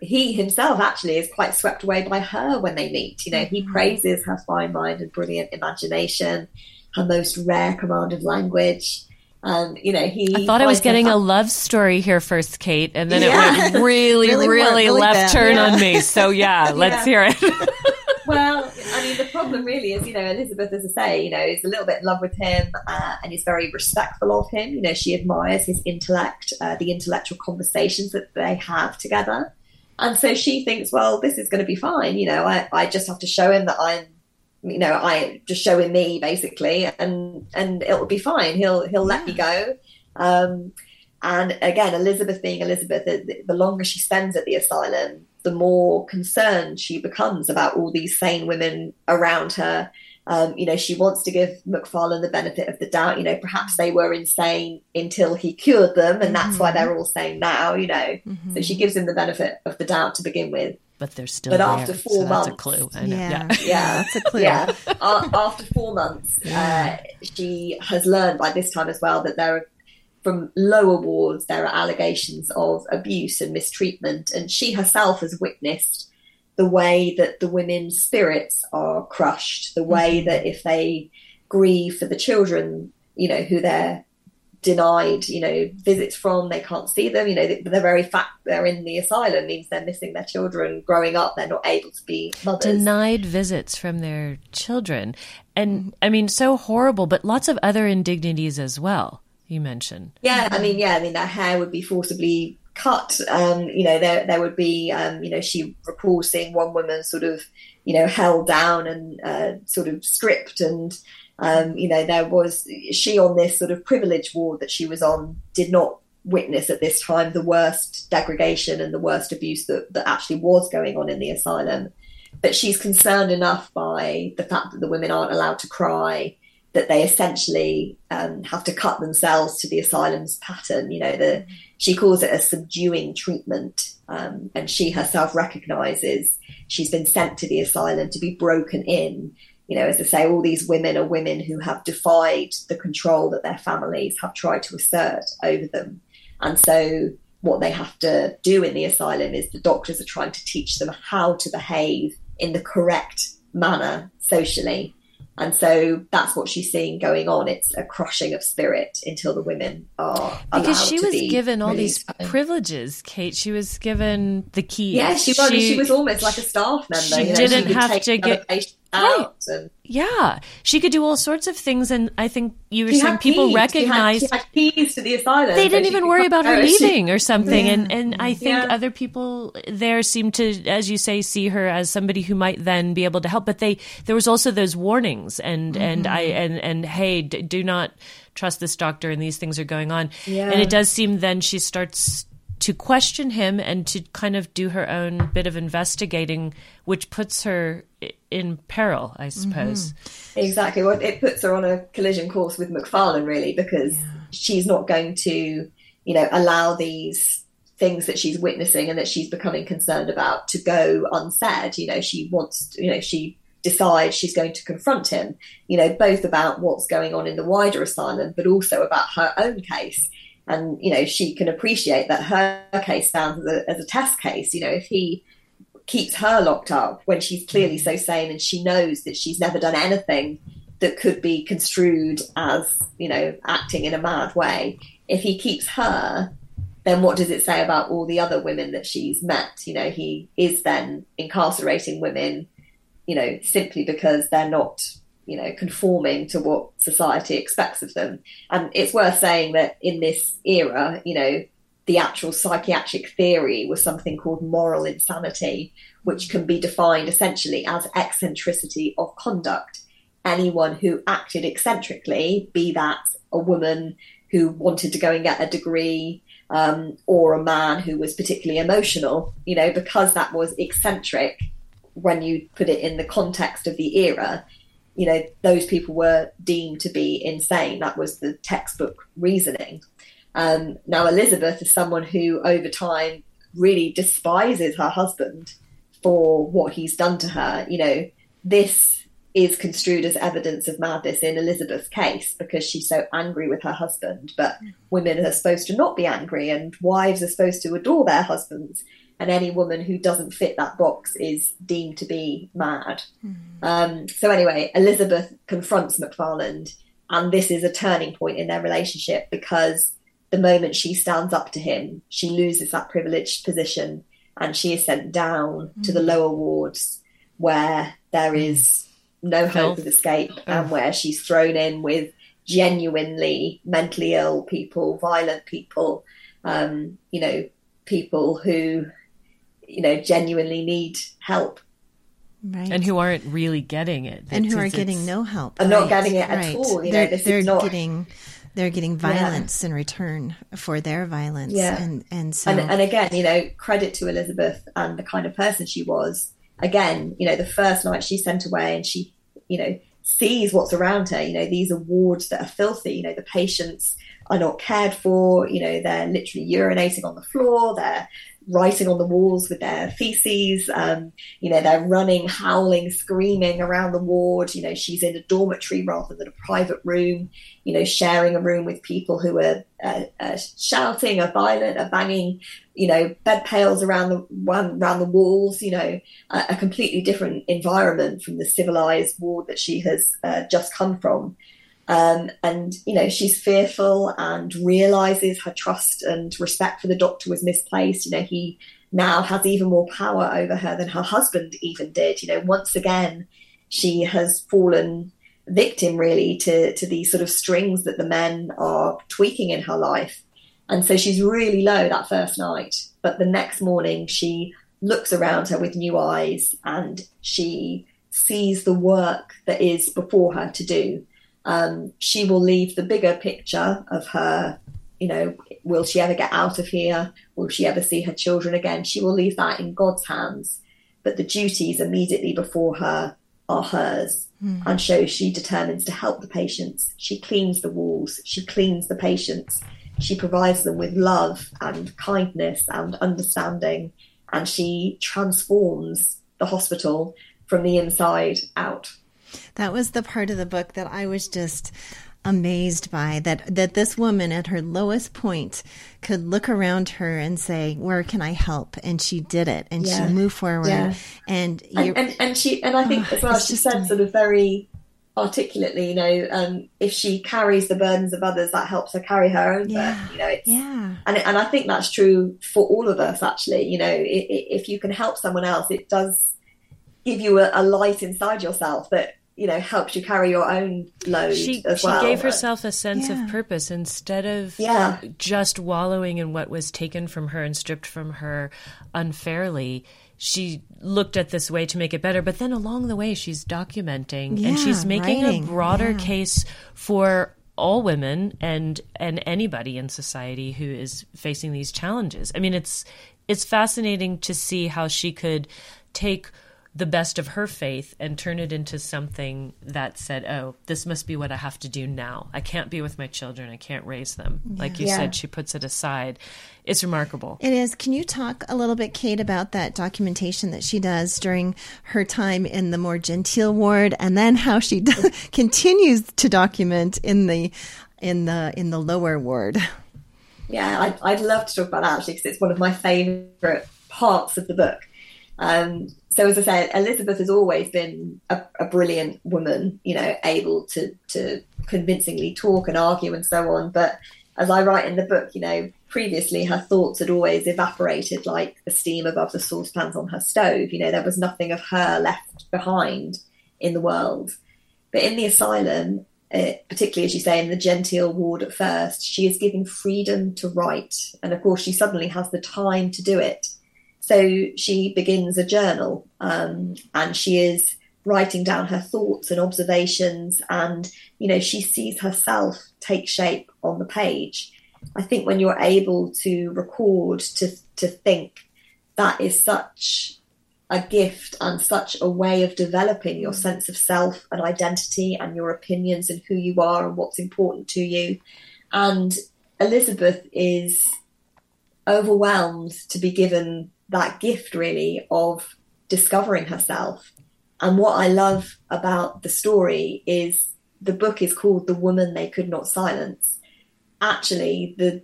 he himself actually is quite swept away by her when they meet. You know, he mm-hmm. praises her fine mind and brilliant imagination, her most rare command of language. Um, you know, he. I thought I was getting a love story here first, Kate, and then yeah. it went really, really, really, really left turn yeah. on me. So yeah, let's hear it. well, I mean, the problem really is, you know, Elizabeth, as I say, you know, is a little bit in love with him uh, and is very respectful of him. You know, she admires his intellect, uh, the intellectual conversations that they have together. And so she thinks, well, this is going to be fine. You know, I, I just have to show him that I'm you know, I just showing me basically, and and it'll be fine. He'll he'll let me go. Um, and again, Elizabeth being Elizabeth, the, the, longer she spends at the asylum, the more concerned she becomes about all these sane women around her. Um, you know, she wants to give McFarland the benefit of the doubt. You know, perhaps they were insane until he cured them, and that's mm-hmm. why they're all sane now. You know, mm-hmm. so she gives him the benefit of the doubt to begin with but they're still but there. after four so months, that's a clue. Yeah. yeah. yeah, that's a clue. Yeah, after four months, yeah. uh, she has learned by this time as well that there are from lower wards there are allegations of abuse and mistreatment, and she herself has witnessed the way that the women's spirits are crushed, the way mm-hmm. that if they grieve for the children, you know, who they're denied, you know, visits from. They can't see them. You know, the, the, very fact they're in the asylum means they're missing their children growing up. They're not able to be mothers. Denied visits from their children, and I mean, so horrible. But lots of other indignities as well. You mentioned. Yeah, I mean, yeah, I mean, their hair would be forcibly cut. Um, you know, there there would be, um, you know, she recalls seeing one woman sort of, you know, held down and uh, sort of stripped and um, you know, there was she on this sort of privilege ward that she was on did not witness at this time the worst degradation and the worst abuse that, that actually was going on in the asylum. But she's concerned enough by the fact that the women aren't allowed to cry that they essentially um, have to cut themselves to the asylum's pattern. You know, the she calls it a subduing treatment, um, and she herself recognizes she's been sent to the asylum to be broken in. You know, as I say, all these women are women who have defied the control that their families have tried to assert over them, and so what they have to do in the asylum is the doctors are trying to teach them how to behave in the correct manner socially and so that's what she's seeing going on. It's a crushing of spirit until the women are because she was be given all these privileges. Kate, she was given the keys. Yeah, she was. She, she was almost like a staff member. She you know, didn't she have to get out and yeah, she could do all sorts of things, and I think you were saying people recognize she had, she had, keys to the asylum. They didn't even worry about her leaving she, or something, yeah. and and I think yeah. other people there seemed to, as you say, see her as somebody who might then be able to help. But they there was also those warnings, and mm-hmm. and I and and hey, do not trust this doctor, and these things are going on, yeah. and it does seem then she starts to question him and to kind of do her own bit of investigating, which puts her in peril, I suppose. Mm-hmm. Exactly. Well, it puts her on a collision course with McFarland, really, because yeah. she's not going to, you know, allow these things that she's witnessing and that she's becoming concerned about to go unsaid. You know, she wants, to, you know, she decides she's going to confront him, you know, both about what's going on in the wider asylum, but also about her own case. And, you know, she can appreciate that her case stands as a, as a test case. You know, if he keeps her locked up when she's clearly so sane and she knows that she's never done anything that could be construed as, you know, acting in a mad way. If he keeps her, then what does it say about all the other women that she's met? You know, he is then incarcerating women, you know, simply because they're not, you know, conforming to what society expects of them. And it's worth saying that in this era, you know, the actual psychiatric theory was something called moral insanity, which can be defined essentially as eccentricity of conduct. Anyone who acted eccentrically, be that a woman who wanted to go and get a degree, um, or a man who was particularly emotional, you know, because that was eccentric when you put it in the context of the era, you know, those people were deemed to be insane. That was the textbook reasoning. Um, now, Elizabeth is someone who, over time, really despises her husband for what he's done to her. You know, this is construed as evidence of madness in Elizabeth's case because she's so angry with her husband. But women are supposed to not be angry, and wives are supposed to adore their husbands. And any woman who doesn't fit that box is deemed to be mad. Mm. Um, so, anyway, Elizabeth confronts McFarland, and this is a turning point in their relationship because the moment she stands up to him, she loses that privileged position and she is sent down mm. to the mm. lower wards where there is mm. is no hope of escape oh. and where she's thrown in with genuinely mentally ill people, violent people, um, you know, people who, you know, genuinely need help. Right. And who aren't really getting it. And who are getting no help. And right. not getting it at right. all. You they're, know, they're not... getting they're getting violence yeah. in return for their violence. Yeah. And, and so. And, and again, you know, credit to Elizabeth and the kind of person she was. Again, you know, the first night she's sent away and she, you know, sees what's around her. You know, these are wards that are filthy. You know, the patients are not cared for. You know, they're literally urinating on the floor. They're writing on the walls with their feces. Um, you know, they're running, howling, screaming around the ward. You know, she's in a dormitory rather than a private room, you know, sharing a room with people who are uh, uh, shouting, are violent, are banging, you know, bed pails around the one around the walls. You know, a, a completely different environment from the civilized ward that she has uh, just come from. Um, and, you know, she's fearful and realizes her trust and respect for the doctor was misplaced. You know, he now has even more power over her than her husband even did. You know, once again, she has fallen victim really to, to these sort of strings that the men are tweaking in her life. And so she's really low that first night. But the next morning, she looks around her with new eyes and she sees the work that is before her to do um, she will leave the bigger picture of her you know, will she ever get out of here? Will she ever see her children again? She will leave that in God's hands. But the duties immediately before her are hers. Mm. And so she determines to help the patients. She cleans the walls, she cleans the patients, she provides them with love and kindness and understanding, and she transforms the hospital from the inside out. That was the part of the book that I was just amazed by that that this woman at her lowest point could look around her and say where can i help and she did it and yeah. she moved forward yeah. and, and, and, and she and i think oh, as well she said sort of very articulately you know um, if she carries the burdens of others that helps her carry her own yeah. burden you know yeah and, and i think that's true for all of us actually you know it, it, if you can help someone else it does give you a, a light inside yourself that you know helps you carry your own load she, as she well. gave herself a sense yeah. of purpose instead of yeah. just wallowing in what was taken from her and stripped from her unfairly she looked at this way to make it better but then along the way she's documenting yeah, and she's making writing. a broader yeah. case for all women and and anybody in society who is facing these challenges i mean it's it's fascinating to see how she could take the best of her faith and turn it into something that said, "Oh, this must be what I have to do now. I can't be with my children. I can't raise them." Yeah. Like you yeah. said, she puts it aside. It's remarkable. It is. Can you talk a little bit, Kate, about that documentation that she does during her time in the more genteel ward, and then how she do- continues to document in the in the in the lower ward? Yeah, I'd, I'd love to talk about that actually because it's one of my favourite parts of the book. Um, so as I said, Elizabeth has always been a, a, brilliant woman, you know, able to to convincingly talk and argue and so on. But as I write in the book, you know, previously her thoughts had always evaporated like the steam above the saucepans on her stove. You know, there was nothing of her left behind in the world. But in the asylum, uh, particularly as you say in the genteel ward at first, she is given freedom to write, and of course she suddenly has the time to do it so she begins a journal um, and she is writing down her thoughts and observations and you know she sees herself take shape on the page. I think when you're able to record to to think that is such a gift and such a way of developing your sense of self and identity and your opinions and who you are and what's important to you. And elizabeth is overwhelmed to be given that gift really of discovering herself. And what I love about the story is the book is called The Woman They Could Not Silence. Actually, the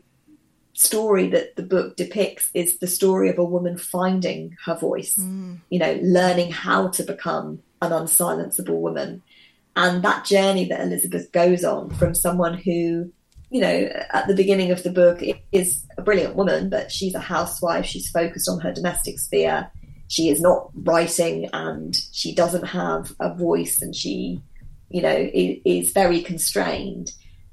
story that the book depicts is the story of a woman finding her voice, mm. you know, learning how to become an unsilenceable woman. And that journey that Elizabeth goes on from someone who you know, at the beginning of the book, is a brilliant woman, but she's a housewife. She's focused on her domestic sphere. She is not writing and she doesn't have a voice and she, you know, is, very constrained.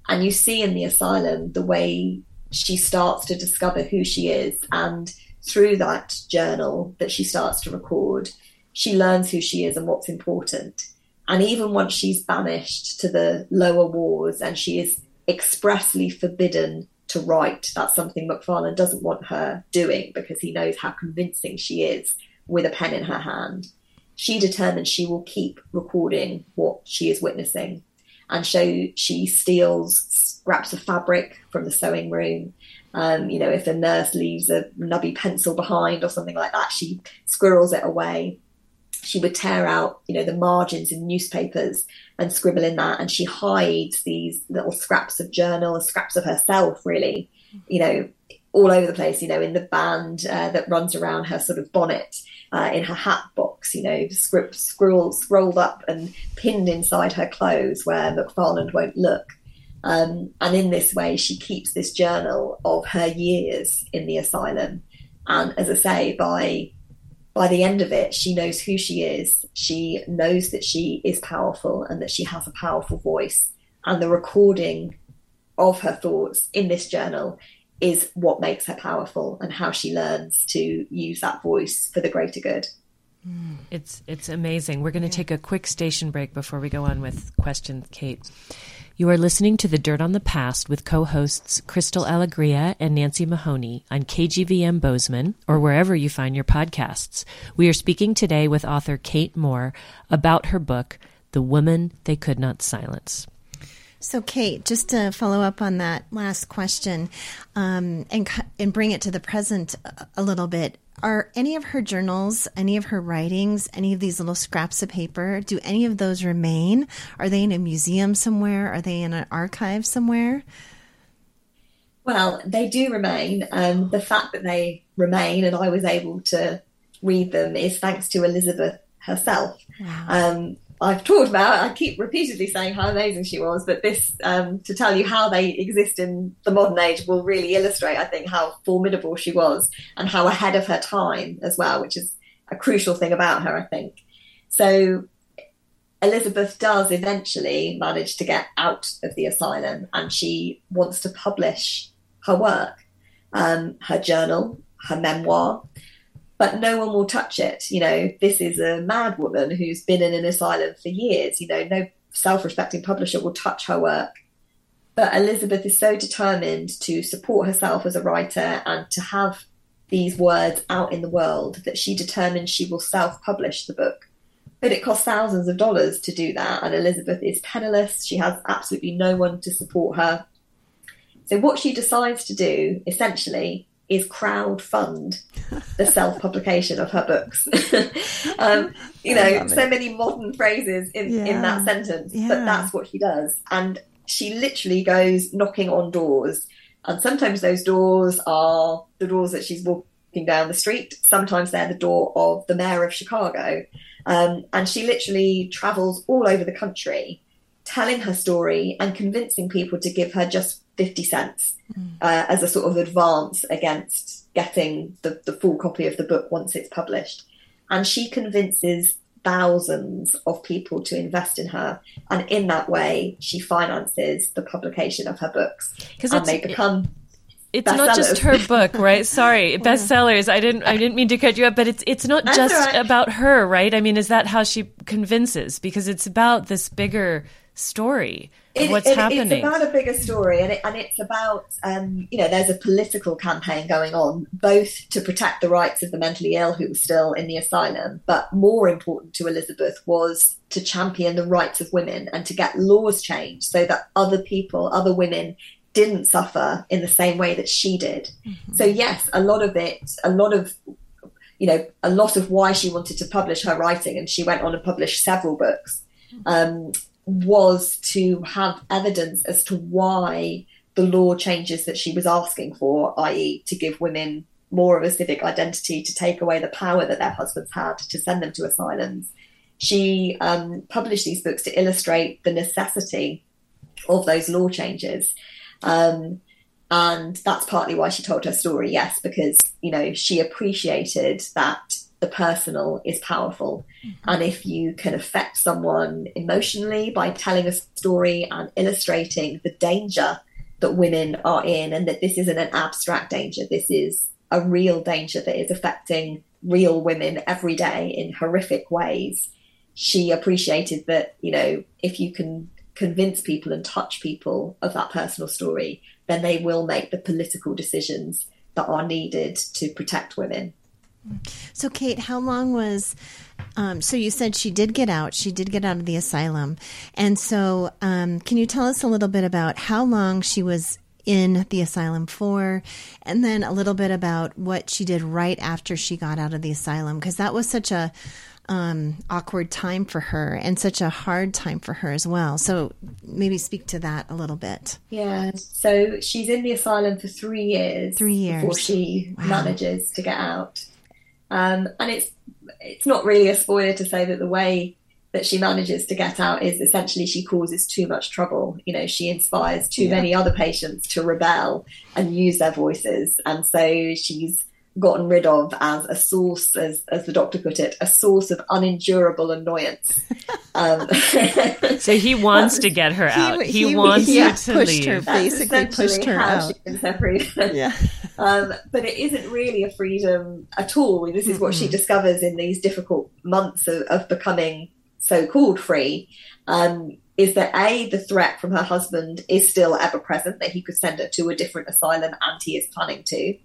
And you see in the asylum the way she starts to discover who she is. And through that journal that she starts to record, she learns who she is and what's important. And even once she's banished to the lower wards and she is expressly forbidden to write. That's something McFarland doesn't want her doing because he knows how convincing she is with a pen in her hand. She determines she will keep recording what she is witnessing. And so she steals scraps of fabric from the sewing room. Um, you know, if a nurse leaves a nubby pencil behind or something like that, she squirrels it away she would tear out, you know, the margins in newspapers and scribble in that. And she hides these little scraps of journal, scraps of herself, really, you know, all over the place, you know, in the band uh, that runs around her sort of bonnet, uh, in her hat box, you know, script, scrolled, scrolled up and pinned inside her clothes where McFarland won't look. Um, and in this way, she keeps this journal of her years in the asylum. And as I say, by by the end of it, she knows who she is. She knows that she is powerful and that she has a powerful voice. And the recording of her thoughts in this journal is what makes her powerful and how she learns to use that voice for the greater good. It's it's amazing. We're going to take a quick station break before we go on with questions, Kate. You are listening to The Dirt on the Past with co-hosts Crystal Alegria and Nancy Mahoney on KGVM Bozeman or wherever you find your podcasts. We are speaking today with author Kate Moore about her book The Woman They Could Not Silence. So, Kate, just to follow up on that last question um, and and bring it to the present a little bit, are any of her journals, any of her writings, any of these little scraps of paper, do any of those remain? Are they in a museum somewhere? Are they in an archive somewhere? Well, they do remain. Um, the fact that they remain and I was able to read them is thanks to Elizabeth herself. Wow. Um, I've talked about. I keep repeatedly saying how amazing she was, but this um, to tell you how they exist in the modern age will really illustrate, I think, how formidable she was and how ahead of her time as well, which is a crucial thing about her, I think. So Elizabeth does eventually manage to get out of the asylum, and she wants to publish her work, um, her journal, her memoir but no one will touch it. You know, this is a mad woman who's been in an asylum for years. You know, no self respecting publisher will touch her work. But Elizabeth is so determined to support herself as a writer and to have these words out in the world that she determines she will self publish the book. But it costs thousands of dollars to do that, and Elizabeth is penniless. She has absolutely no one to support her. So, what she decides to do essentially is crowd fund the self publication of her books. um, you know, so many modern phrases in, yeah. in that sentence, yeah. but that's what she does. And she literally goes knocking on doors. And sometimes those doors are the doors that she's walking down the street, sometimes they're the door of the mayor of Chicago. Um, and she literally travels all over the country telling her story and convincing people to give her just 50 cents mm. uh, as a sort of advance against getting the, the full copy of the book once it's published. And she convinces thousands of people to invest in her. And in that way, she finances the publication of her books. And they become it's not just her book, right? Sorry, bestsellers. I didn't I didn't mean to cut you up, but it's it's not That's just right. about her, right? I mean, is that how she convinces? Because it's about this bigger story of it, what's it, happening. It's about a bigger story, and, it, and it's about um, you know there's a political campaign going on both to protect the rights of the mentally ill who were still in the asylum, but more important to Elizabeth was to champion the rights of women and to get laws changed so that other people, other women. Didn't suffer in the same way that she did. Mm-hmm. So, yes, a lot of it, a lot of you know, a lot of why she wanted to publish her writing, and she went on and published several books, mm-hmm. um, was to have evidence as to why the law changes that she was asking for, i.e., to give women more of a civic identity, to take away the power that their husbands had, to send them to asylums. She um, published these books to illustrate the necessity of those law changes. Um, and that's partly why she told her story, yes, because, you know, she appreciated that the personal is powerful. Mm-hmm. And if you can affect someone emotionally by telling a story and illustrating the danger that women are in, and that this isn't an abstract danger, this is a real danger that is affecting real women every day in horrific ways. She appreciated that, you know, if you can convince people and touch people of that personal story, then they will make the political decisions that are needed to protect women. So, Kate, how long was? Um, so you said she did get out. She did get out of the asylum, and so um, can you tell us a little bit about how long she was in the asylum for, and then a little bit about what she did right after she got out of the asylum, because that was such a um, awkward time for her and such a hard time for her as well. So maybe speak to that a little bit. Yeah. So she's in the asylum for three years. Three years before she wow. manages to get out. Um, and it's it's not really a spoiler to say that the way that she manages to get out is essentially she causes too much trouble. You know, she inspires too yeah. many other patients to rebel and use their voices, and so she's gotten rid of as a source, as, as the doctor put it, a source of unendurable annoyance. Um, so he wants to get her out. He, he, he wants yeah, to pushed leave. her, basically pushed her out. yeah. Um, but it isn't really a freedom at all. This is what mm-hmm. she discovers in these difficult months of, of becoming so-called free. Um, is that a the threat from her husband is still ever present that he could send her to a different asylum and he is planning to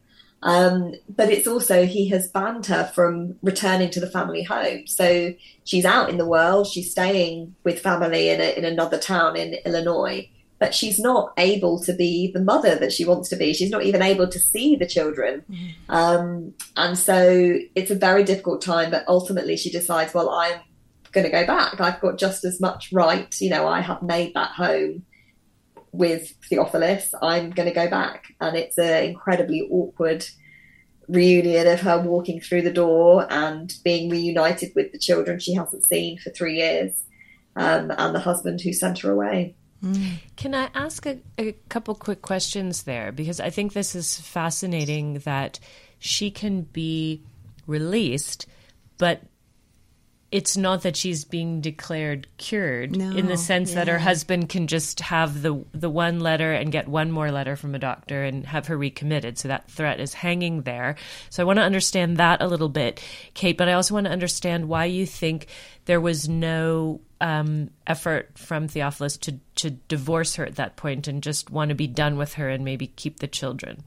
um, but it's also he has banned her from returning to the family home. So she's out in the world, she's staying with family in, a, in another town in Illinois, but she's not able to be the mother that she wants to be. She's not even able to see the children. Mm. Um, and so it's a very difficult time, but ultimately she decides, well, I'm going to go back. I've got just as much right. You know, I have made that home with Theophilus, I'm going to go back. And it's an incredibly awkward reunion of her walking through the door and being reunited with the children she hasn't seen for three years um, and the husband who sent her away. Can I ask a, a couple quick questions there? Because I think this is fascinating that she can be released, but it's not that she's being declared cured no, in the sense yeah. that her husband can just have the the one letter and get one more letter from a doctor and have her recommitted. So that threat is hanging there. So i want to understand that a little bit kate but i also want to understand why you think there was no um, effort from theophilus to to divorce her at that point and just want to be done with her and maybe keep the children.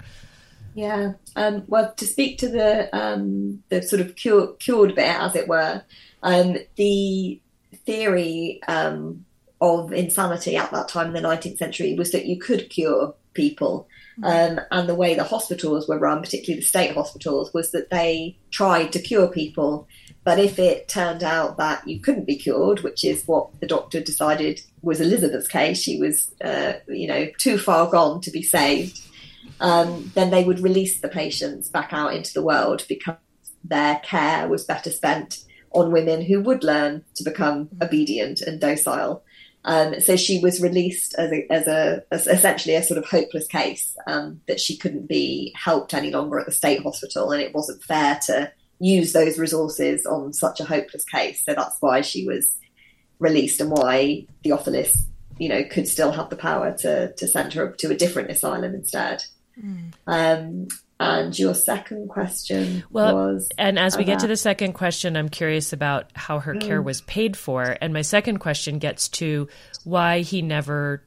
Yeah um, well to speak to the um, the sort of cure, cured bit as it were um, the theory um, of insanity at that time in the 19th century was that you could cure people. Hmm. Um, and the way the hospitals were run, particularly the state hospitals, was that they tried to cure people. But if it turned out that you couldn't be cured, which is what the doctor decided was Elizabeth's case, she was, uh, you know, too far gone to be saved, um, then they would release the patients back out into the world because their care was better spent on women who would learn to become obedient and docile. Um, so she was released as a, as a as essentially a sort of hopeless case um, that she couldn't be helped any longer at the state hospital, and it wasn't fair to use those resources on such a hopeless case. So that's why she was released, and why Theophilus, you know, could still have the power to to send her to a different asylum instead. Mm. Um, and your second question well, was. And as we get to the second question, I'm curious about how her mm. care was paid for. And my second question gets to why he never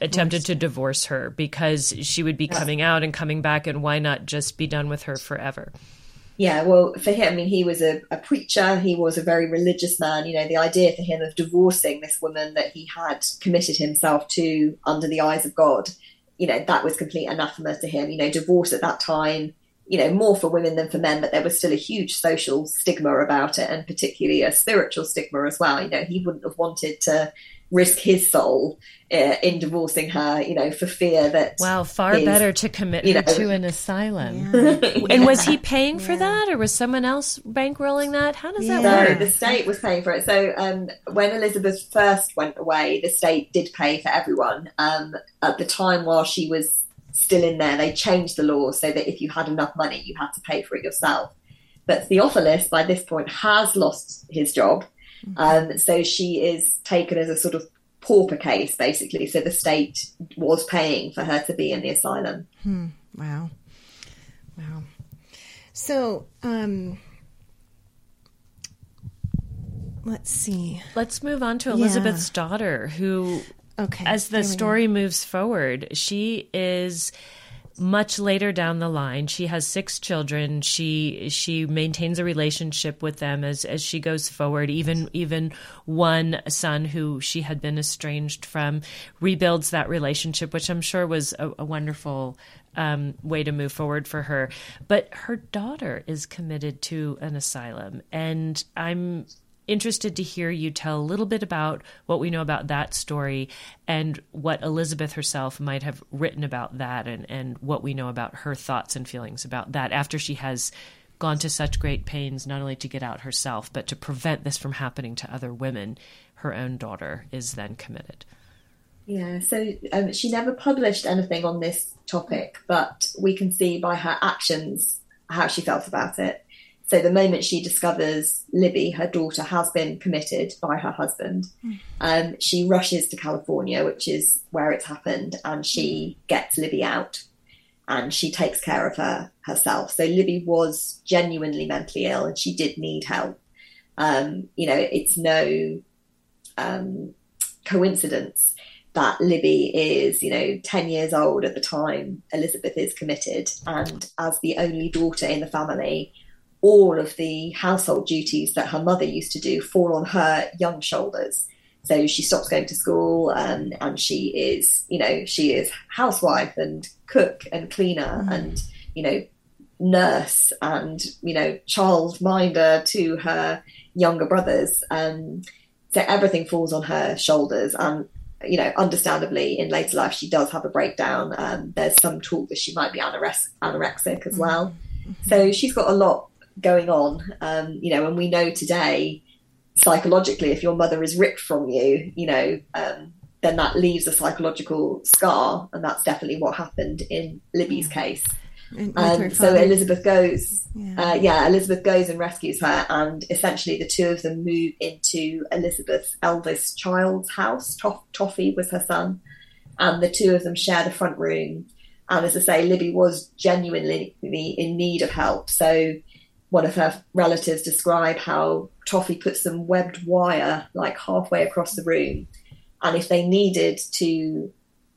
attempted to divorce her because she would be coming out and coming back, and why not just be done with her forever? Yeah, well, for him, I mean, he was a, a, preacher. He was a very religious man. You know, the idea for him of divorcing this woman that he had committed himself to under the eyes of God you know, that was complete anathema to him. You know, divorce at that time, you know, more for women than for men, but there was still a huge social stigma about it and particularly a spiritual stigma as well. You know, he wouldn't have wanted to risk his soul uh, in divorcing her, you know, for fear that. Wow, far his, better to commit her know, to an asylum. Yeah. and was he paying for yeah. that, or was someone else bankrolling that? How does that yeah. work? the state was paying for it. So um, when Elizabeth first went away, the state did pay for everyone. Um, at the time while she was still in there, they changed the law so that if you had enough money, you had to pay for it yourself. But Theophilus, by this point, has lost his job. Mm-hmm. Um, so she is taken as a sort of pauper case, basically. So the state was paying for her to be in the asylum. Hmm. Wow. Wow. So, um, let's see. Let's move on to Elizabeth's yeah. daughter, who, okay, as the story moves forward, she is much later down the line she has six children. She she maintains a relationship with them as as she goes forward. Even even one son who she had been estranged from rebuilds that relationship which i'm sure was a, a wonderful um, way to move forward for her. But her daughter is committed to an asylum and i'm interested to hear you tell a little bit about what we know about that story and what Elizabeth herself might have written about that and, and what we know about her thoughts and feelings about that after she has gone to such great pains not only to get out herself but to prevent this from happening to other women her own daughter is then committed yeah so um, she never published anything on this topic but we can see by her actions how she felt about it. So the moment she discovers Libby, her daughter, has been committed by her husband, mm. um, she rushes to California, which is where it's happened, and she gets Libby out and she takes care of her herself. So Libby was genuinely mentally ill and she did need help. Um, you know, it's no um, coincidence that Libby is, you know, 10 years old at the time Elizabeth is committed. And as the only daughter in the family, all of the household duties that her mother used to do fall on her young shoulders. So she stops going to school um, and she is, you know, she is housewife and cook and cleaner mm. and, you know, nurse and, you know, childminder to her younger brothers. Um, so everything falls on her shoulders. And, you know, understandably, in later life, she does have a breakdown. Um, there's some talk that she might be anorex- anorexic as well. Mm-hmm. So she's got a lot going on, um, you know, and we know today psychologically, if your mother is ripped from you, you know, um, then that leaves a psychological scar, and that's definitely what happened in Libby's case. Um, so Elizabeth goes, yeah. Uh, yeah. Elizabeth goes and rescues her, and essentially the two of them move into Elizabeth's eldest child's house. Toff- Toffee was her son, and the two of them share the front room. And as I say, Libby was genuinely in need of help. So one of her relatives described how Toffee put some webbed wire like halfway across the room. And if they needed to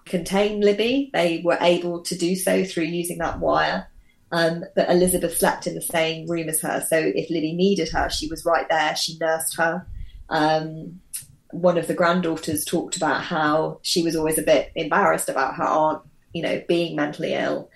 contain Libby, they were able to do so through using that wire. Um, but Elizabeth slept in the same room as her. So if Libby needed her, she was right there. She nursed her. Um, one of the granddaughters talked about how she was always a bit embarrassed about her aunt, you know, being mentally ill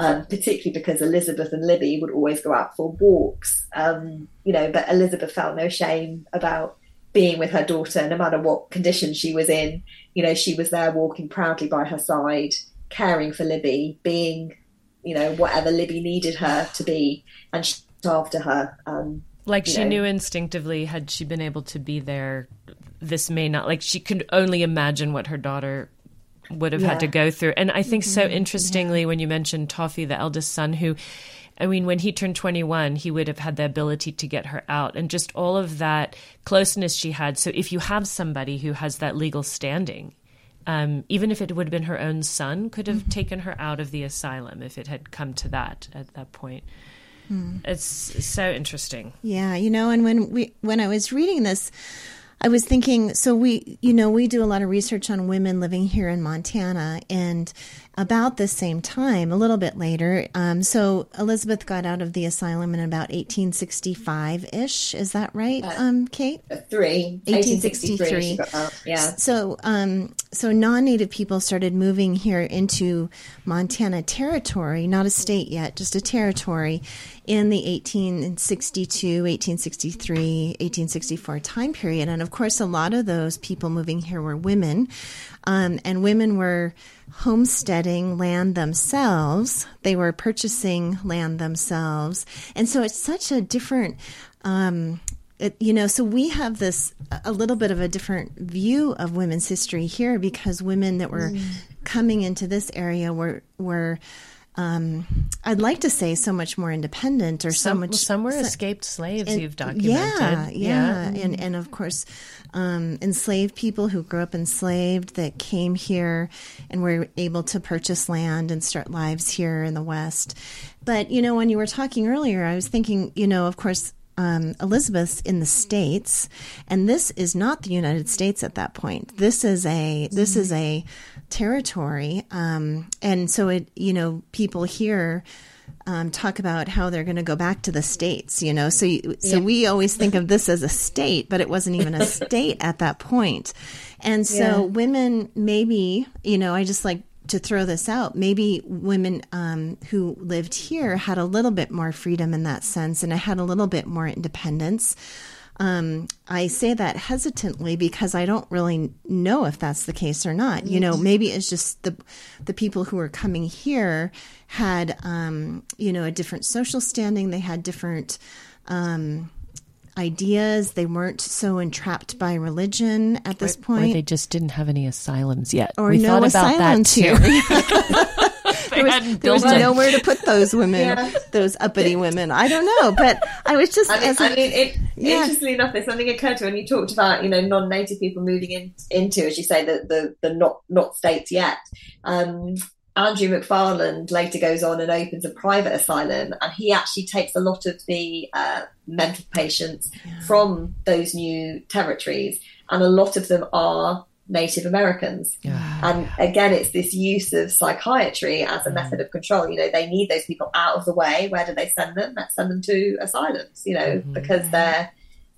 um, particularly because Elizabeth and Libby would always go out for walks. Um, you know, but Elizabeth felt no shame about being with her daughter, no matter what condition she was in. You know, she was there walking proudly by her side, caring for Libby, being, you know, whatever Libby needed her to be, and she looked after her. Um, like she know. knew instinctively, had she been able to be there, this may not, like she could only imagine what her daughter would have yeah. had to go through. And I think mm-hmm. so interestingly, yeah. when you mentioned Toffee, the eldest son, who, I mean, when he turned 21, he would have had the ability to get her out and just all of that closeness she had. So if you have somebody who has that legal standing, um, even if it would have been her own son, could have mm-hmm. taken her out of the asylum if it had come to that at that point. Mm. It's so interesting. Yeah, you know, and when we when I was reading this, I was thinking, so we, you know, we do a lot of research on women living here in Montana, and about the same time, a little bit later. Um, so Elizabeth got out of the asylum in about 1865 ish. Is that right, uh, um, Kate? Uh, three. 1863. Yeah. So, um, so non-native people started moving here into Montana territory, not a state yet, just a territory, in the 1862, 1863, 1864 time period. And of course, a lot of those people moving here were women, um, and women were homesteading land themselves. They were purchasing land themselves. And so it's such a different, um, it, you know, so we have this a little bit of a different view of women's history here because women that were mm. coming into this area were were um, I'd like to say so much more independent or some, so much. Some were escaped slaves. And, you've documented, yeah, yeah, yeah. and and of course, um, enslaved people who grew up enslaved that came here and were able to purchase land and start lives here in the West. But you know, when you were talking earlier, I was thinking, you know, of course, um, Elizabeth's in the states, and this is not the United States at that point. This is a this is a territory, um, and so it you know people here. Um, talk about how they're going to go back to the states, you know. So, you, so yeah. we always think of this as a state, but it wasn't even a state at that point. And so, yeah. women maybe, you know, I just like to throw this out, maybe women um, who lived here had a little bit more freedom in that sense, and I had a little bit more independence. Um, I say that hesitantly because I don't really know if that's the case or not. You know, maybe it's just the the people who were coming here had, um, you know, a different social standing. They had different. Um, ideas. They weren't so entrapped by religion at this or, point. Or they just didn't have any asylums yet. Or we no thought about that too. there was, there was nowhere to put those women, yeah. those uppity women. I don't know, but I was just. I mean, I mean it, yeah. interestingly enough, there's something occurred to me when you talked about you know non-native people moving in, into, as you say, the the, the not not states yet. Um, Andrew McFarland later goes on and opens a private asylum, and he actually takes a lot of the uh, mental patients yeah. from those new territories, and a lot of them are Native Americans. Yeah. And again, it's this use of psychiatry as a mm. method of control. You know, they need those people out of the way. Where do they send them? Let's send them to asylums, you know, mm-hmm. because they're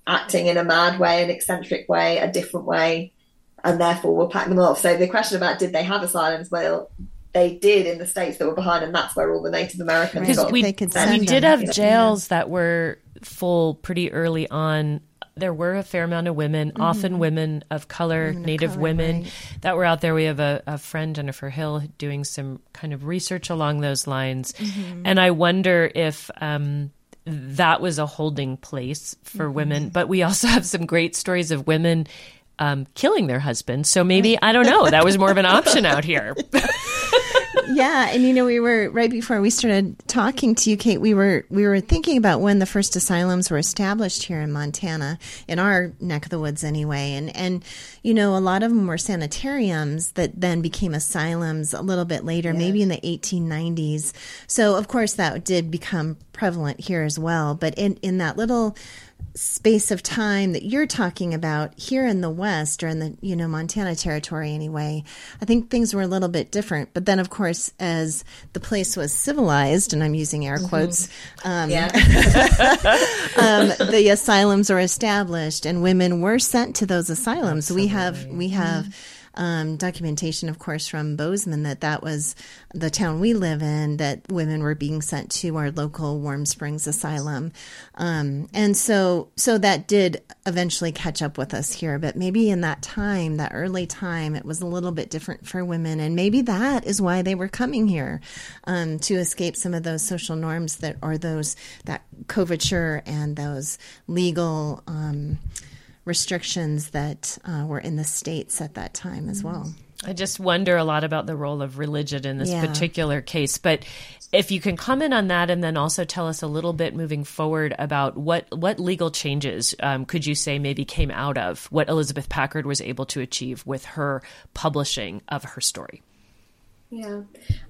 acting in a mad way, an eccentric way, a different way, and therefore we'll pack them off. So the question about did they have asylums? Well, they did in the states that were behind, and that's where all the Native Americans because we, we did have jails that were full pretty early on. There were a fair amount of women, mm-hmm. often women of color, women Native of color, women, right. that were out there. We have a, a, friend, Jennifer Hill, doing some kind of research along those lines, mm-hmm. and I wonder if. Um, that was a holding place for mm-hmm. women, but we also have some great stories of women um, killing their husbands. So maybe I don't know. That was more of an option out here. yeah, and you know, we were right before we started talking to you, Kate. We were we were thinking about when the first asylums were established here in Montana, in our neck of the woods, anyway. And and you know, a lot of them were sanitariums that then became asylums a little bit later, yes. maybe in the 1890s. So of course that did become prevalent here as well. But in in that little space of time that you're talking about here in the West or in the, you know, Montana territory anyway, I think things were a little bit different. But then, of course, as the place was civilized, and I'm using air mm-hmm. quotes, mm-hmm. um, yeah. um, the asylums were established and women were sent to those asylums. Absolutely. We have, we have, mm-hmm um, documentation, of course, from Bozeman that that was the town we live in, that women were being sent to our local Warm Springs Asylum. Um, and so, so that did eventually catch up with us here. But maybe in that time, that early time, it was a little bit different for women. And maybe that is why they were coming here um, to escape some of those social norms that, or those, that coverture and those legal, um, restrictions that uh, were in the states at that time as well. I just wonder a lot about the role of religion in this yeah. particular case. But if you can comment on that, and then also tell us a little bit moving forward about what what legal changes um, could you say maybe came out of what Elizabeth Packard was able to achieve with her publishing of her story. Yeah,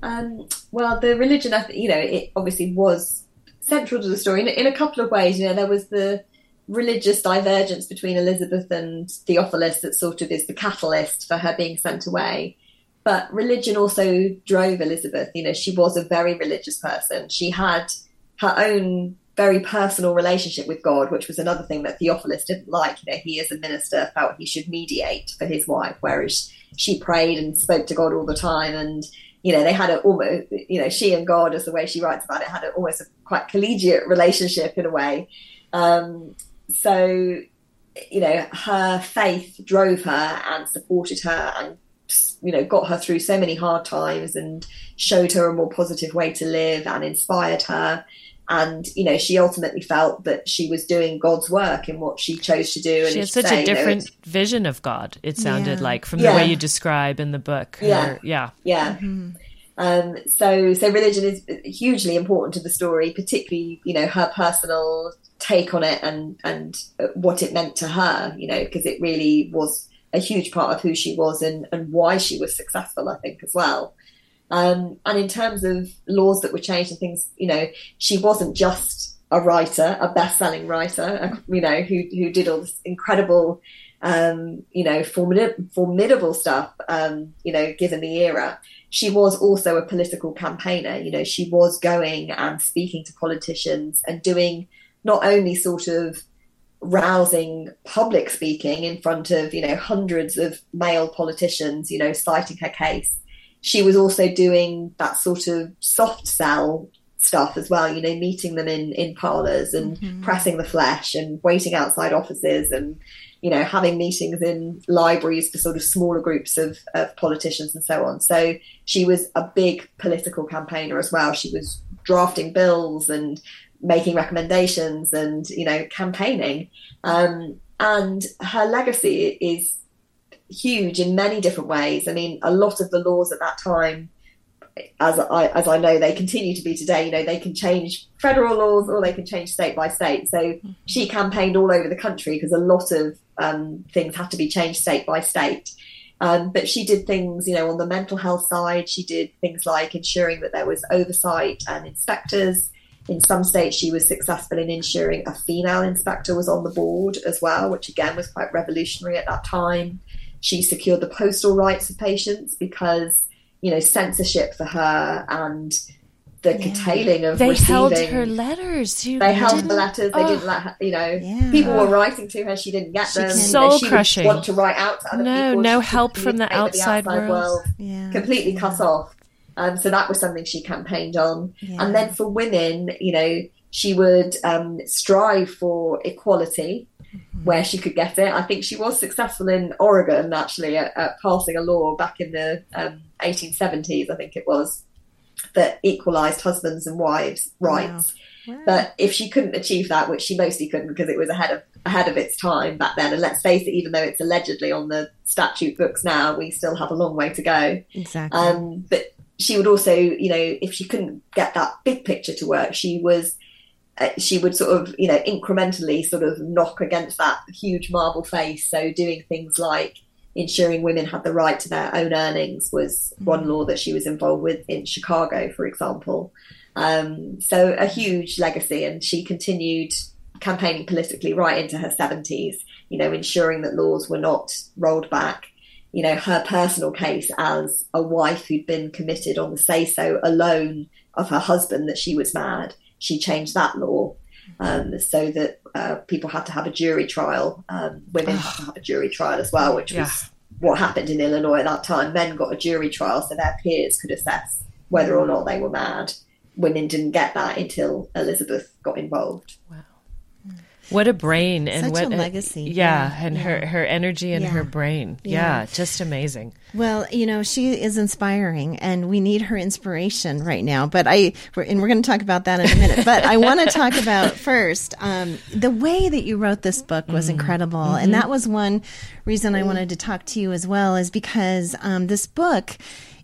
um, well, the religion, you know, it obviously was central to the story in, in a couple of ways. You know, there was the religious divergence between Elizabeth and Theophilus that sort of is the catalyst for her being sent away. But religion also drove Elizabeth. You know, she was a very religious person. She had her own very personal relationship with God, which was another thing that Theophilus didn't like. You know, he as a minister felt he should mediate for his wife, whereas she prayed and spoke to God all the time. And, you know, they had a almost, you know, she and God, as the way she writes about it, had a, almost a quite collegiate relationship in a way. Um, so you know her faith drove her and supported her and you know got her through so many hard times and showed her a more positive way to live and inspired her and you know she ultimately felt that she was doing god's work in what she chose to do and she had such say, a different you know, vision of god it sounded yeah. like from yeah. the way you describe in the book her, yeah yeah yeah mm-hmm. um, so so religion is hugely important to the story particularly you know her personal take on it and and what it meant to her you know because it really was a huge part of who she was and and why she was successful i think as well. Um, and in terms of laws that were changed and things you know she wasn't just a writer a best-selling writer you know who who did all this incredible um, you know formidable, formidable stuff um, you know given the era. She was also a political campaigner you know she was going and speaking to politicians and doing not only sort of rousing public speaking in front of you know hundreds of male politicians you know citing her case she was also doing that sort of soft sell stuff as well you know meeting them in in parlors and mm-hmm. pressing the flesh and waiting outside offices and you know having meetings in libraries for sort of smaller groups of, of politicians and so on so she was a big political campaigner as well she was drafting bills and making recommendations and you know campaigning um, and her legacy is huge in many different ways i mean a lot of the laws at that time as I as I know they continue to be today, you know, they can change federal laws or they can change state by state. So she campaigned all over the country because a lot of um, things have to be changed state by state. Um, but she did things, you know, on the mental health side. She did things like ensuring that there was oversight and inspectors. In some states, she was successful in ensuring a female inspector was on the board as well, which again was quite revolutionary at that time. She secured the postal rights of patients because, you know, censorship for her and the yeah. curtailing of they receiving. held her letters. You they held the letters. They oh. didn't let her. You know, yeah. people were writing to her. She didn't get she them. Soul you know, she crushing. Want to write out to other no, people. No, no help from the outside, the outside, world. world yeah. Completely cut off. Um, so that was something she campaigned on. And then for women, you know, she would um, strive for equality mm-hmm. where she could get it. I think she was successful in Oregon actually at, at passing a law back in the um, 1870s, I think it was, that equalised husbands and wives' rights. Wow. Wow. But if she couldn't achieve that, which she mostly couldn't because it was ahead of ahead of its time back then, and let's face it, even though it's allegedly on the statute books now, we still have a long way to go. Exactly. Um, but she would also, you know, if she couldn't get that big picture to work, she was uh, she would sort of, you know, incrementally sort of knock against that huge marble face. So doing things like ensuring women had the right to their own earnings was mm-hmm. one law that she was involved with in Chicago, for example. Um, so a huge legacy, and she continued campaigning politically right into her 70s, you know, ensuring that laws were not rolled back. You know, her personal case as a wife who'd been committed on the say so alone of her husband that she was mad, she changed that law um, so that uh, people had to have a jury trial. Um, women had to have a jury trial as well, which yeah. was what happened in Illinois at that time. Men got a jury trial so their peers could assess whether or not they were mad. Women didn't get that until Elizabeth got involved. Wow. What a brain and Such what a legacy. Yeah, yeah. and yeah. her her energy and yeah. her brain. Yeah. just amazing. Well, you know, she is inspiring, and we need her inspiration right now. But I, and we're going to talk about that in a minute. but I want to talk about first um, the way that you wrote this book was mm incredible, mm-hmm. and that was one reason I wanted to talk to you as well, is because um, this book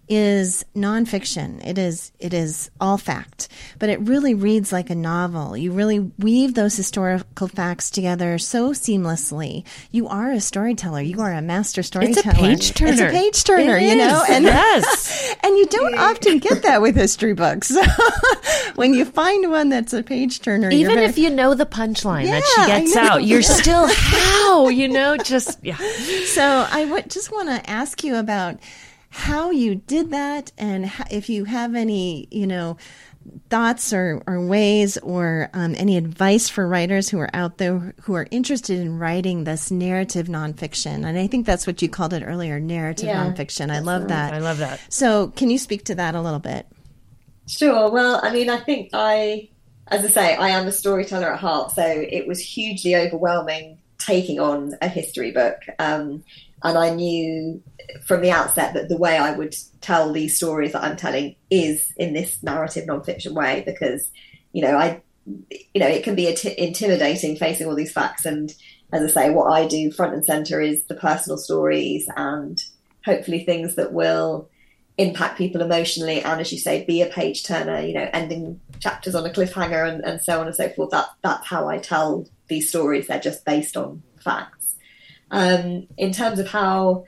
is nonfiction. It is it is all fact, but it really reads like a novel. You really weave those historical facts together so seamlessly. You are a storyteller. You are a master storyteller. It's a page turner. It's a page turner. It you know, and yes, and you don't often get that with history books. when you find one that's a page turner, even very, if you know the punchline yeah, that she gets out, you're still how you know just yeah. So I w- just want to ask you about how you did that and if you have any, you know, thoughts or, or ways or um, any advice for writers who are out there who are interested in writing this narrative nonfiction. And I think that's what you called it earlier narrative yeah, nonfiction. I love that. I love that. So, can you speak to that a little bit? Sure. Well, I mean, I think I, as I say, I am a storyteller at heart. So, it was hugely overwhelming taking on a history book. Um, and I knew from the outset that the way I would tell these stories that I'm telling is in this narrative nonfiction way because, you know, I, you know, it can be intimidating facing all these facts. And as I say, what I do front and center is the personal stories and hopefully things that will impact people emotionally. And as you say be a page turner you know ending chapters on a cliffhanger and, and so on and so forth. That that's how i tell these stories. They're just based on facts um, in terms of how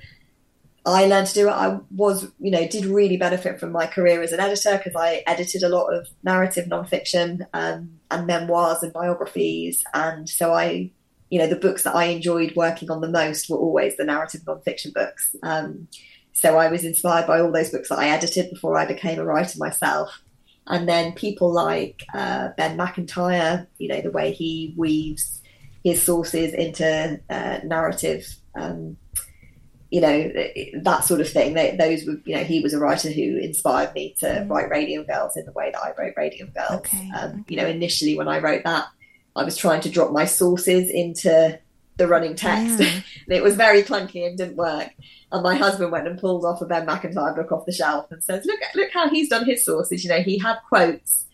I learned to do it. I was, you know, did really benefit from my career as an editor because I edited a lot of narrative nonfiction um, and memoirs and biographies. And so I, you know, the books that I enjoyed working on the most were always the narrative nonfiction books. Um, so I was inspired by all those books that I edited before I became a writer myself. And then people like uh, Ben Macintyre, you know, the way he weaves his sources into uh, narrative. Um, you know that sort of thing. They, those were, you know, he was a writer who inspired me to mm. write Radium Girls in the way that I wrote Radium Girls. Okay, um, okay. You know, initially when I wrote that, I was trying to drop my sources into the running text. Yeah. and it was very clunky and didn't work. And my husband went and pulled off a Ben Macintyre book off the shelf and says, "Look, look how he's done his sources. You know, he had quotes,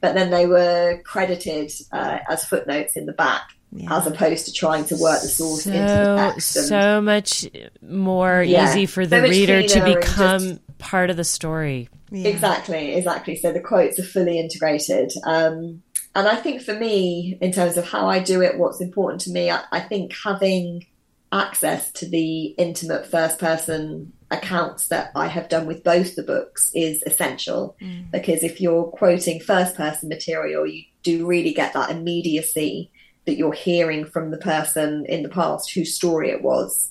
but then they were credited uh, as footnotes in the back." Yeah. as opposed to trying to work the source so, into the text. And, so much more yeah, easy for the so reader to become just, part of the story. Yeah. Exactly, exactly. So the quotes are fully integrated. Um, and I think for me, in terms of how I do it, what's important to me, I, I think having access to the intimate first person accounts that I have done with both the books is essential mm. because if you're quoting first person material, you do really get that immediacy that you're hearing from the person in the past whose story it was.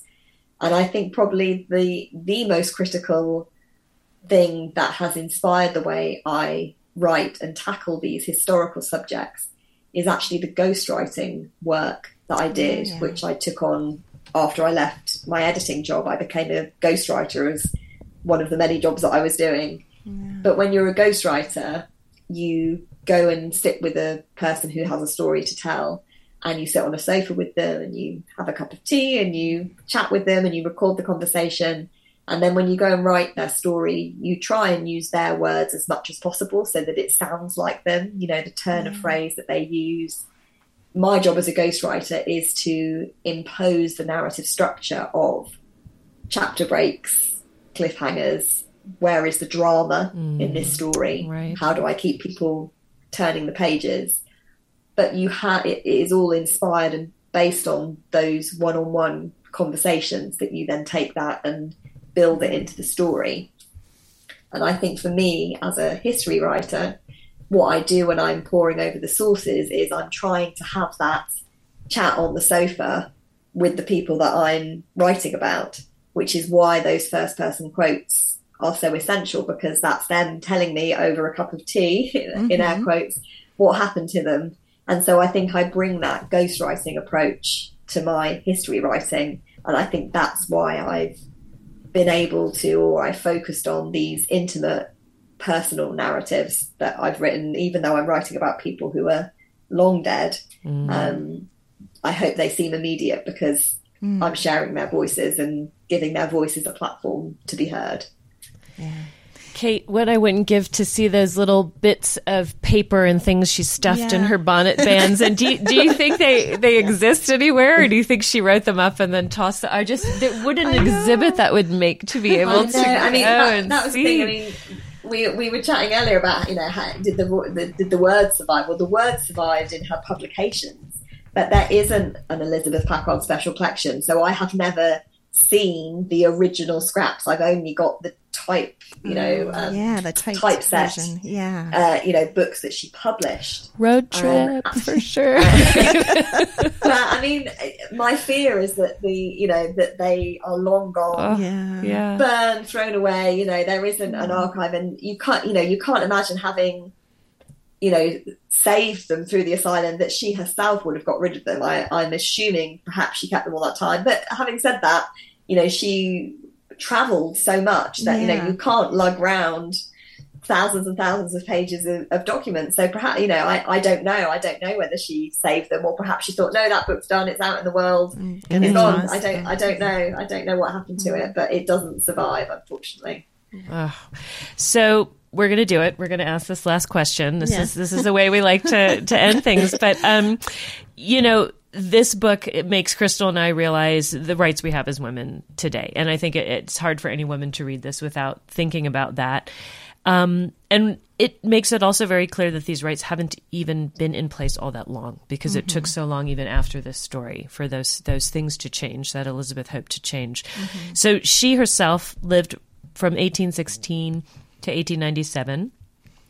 And I think probably the the most critical thing that has inspired the way I write and tackle these historical subjects is actually the ghostwriting work that I did, yeah. which I took on after I left my editing job. I became a ghostwriter as one of the many jobs that I was doing. Yeah. But when you're a ghostwriter, you go and sit with a person who has a story to tell and you sit on a sofa with them and you have a cup of tea and you chat with them and you record the conversation and then when you go and write their story, you try and use their words as much as possible so that it sounds like them, you know, the turn mm. of phrase that they use. My job as a ghostwriter is to impose the narrative structure of chapter breaks, cliffhangers, where is the drama mm. in this story? Right. How do I keep people turning the pages? But you have it is all inspired and based on those one-on-one conversations that you then take that and build it into the story. And I think for me, as a history writer, what I do when I'm poring over the sources is I'm trying to have that chat on the sofa with the people that I'm writing about, which is why those first person quotes are so essential because that's them telling me over a cup of tea, mm-hmm. in air mm-hmm. quotes, what happened to them. And so I think I bring that ghostwriting approach to my history writing. And I think that's why I've been able to, or I focused on these intimate personal narratives that I've written, even though I'm writing about people who are long dead. Mm. Um, I hope they seem immediate because mm. I'm sharing their voices and giving their voices a platform to be heard. Yeah. Kate, what I wouldn't give to see those little bits of paper and things she stuffed yeah. in her bonnet bands. And do you, do you think they, they exist anywhere, or do you think she wrote them up and then tossed them? I just what an exhibit that would make to be able to. I mean, that, that was see. the thing. I mean, we, we were chatting earlier about you know how, did the, the did the word survive? Well, the word survived in her publications, but there isn't an Elizabeth Packard special collection, so I have never seen the original scraps. I've only got the type, you know, um, yeah, the type typeset, version. yeah, uh, you know, books that she published. Road um, trip um, for sure. but I mean, my fear is that the, you know, that they are long gone, oh, yeah, yeah, burned, thrown away. You know, there isn't an archive, and you can't, you know, you can't imagine having you know, saved them through the asylum, that she herself would have got rid of them. I, I'm assuming perhaps she kept them all that time. But having said that, you know, she travelled so much that, yeah. you know, you can't lug round thousands and thousands of pages of, of, documents. So perhaps, you know, I, I don't know. I don't know whether she saved them or perhaps she thought, no, that book's done. It's out in the world. Mm, it's gone. I don't, I don't know. I don't know what happened to mm. it, but it doesn't survive, unfortunately. Oh. So we're going to do it. We're going to ask this last question. This is this is the way we like to to end things. But um, you know, this book it makes Crystal and I realize the rights we have as women today, and I think it, it's hard for any woman to read this without thinking about that. Um, and it makes it also very clear that these rights haven't even been in place all that long because mm-hmm. it took mm-hmm. so long even after this story for those those things to change that Elizabeth hoped to change. Mm-hmm. So she herself lived from 1816 to 1897.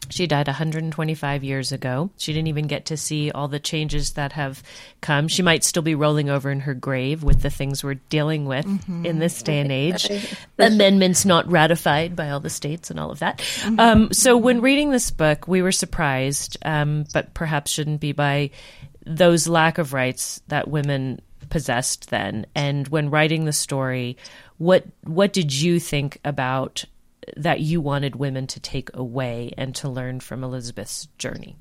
She died 125 years ago. She didn't even get to see all the changes that have come. She might still be rolling over in her grave with the things we're dealing with mm-hmm. in this day and age. Amendments not ratified by all the states and all of that. Mm-hmm. Um, so, when reading this book, we were surprised, um, but perhaps shouldn't be by those lack of rights that women possessed then. And when writing the story, what what did you think about that you wanted women to take away and to learn from Elizabeth's journey?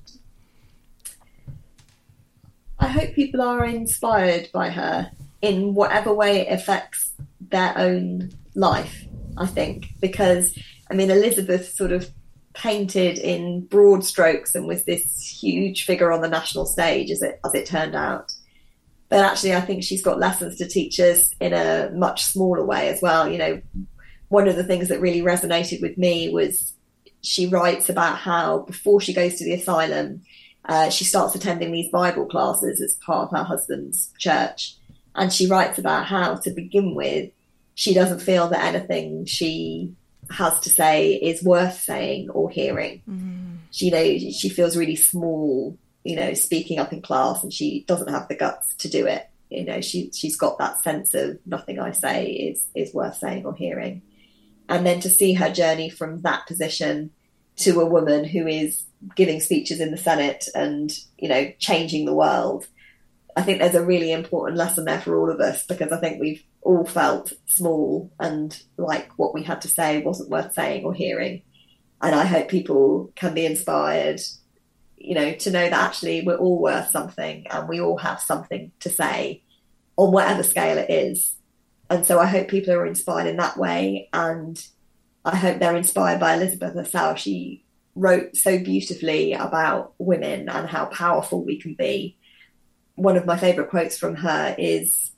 I hope people are inspired by her in whatever way it affects their own life, I think, because I mean, Elizabeth sort of painted in broad strokes and was this huge figure on the national stage as it as it turned out. But actually, I think she's got lessons to teach us in a much smaller way as well. You know, one of the things that really resonated with me was she writes about how before she goes to the asylum, uh, she starts attending these Bible classes as part of her husband's church. And she writes about how, to begin with, she doesn't feel that anything she has to say is worth saying or hearing. Mm-hmm. She, you know, she feels really small, you know, speaking up in class, and she doesn't have the guts to do it. You know, she she's got that sense of nothing I say is is worth saying or hearing. And then to see her journey from that position to a woman who is giving speeches in the Senate and, you know, changing the world. I think there's a really important lesson there for all of us because I think we've all felt small and like what we had to say wasn't worth saying or hearing. And I hope people can be inspired, you know, to know that actually we're all worth something and we all have something to say on whatever scale it is. And so I hope people are inspired in that way. And I hope they're inspired by Elizabeth herself. She wrote so beautifully about women and how powerful we can be. One of my favourite quotes from her is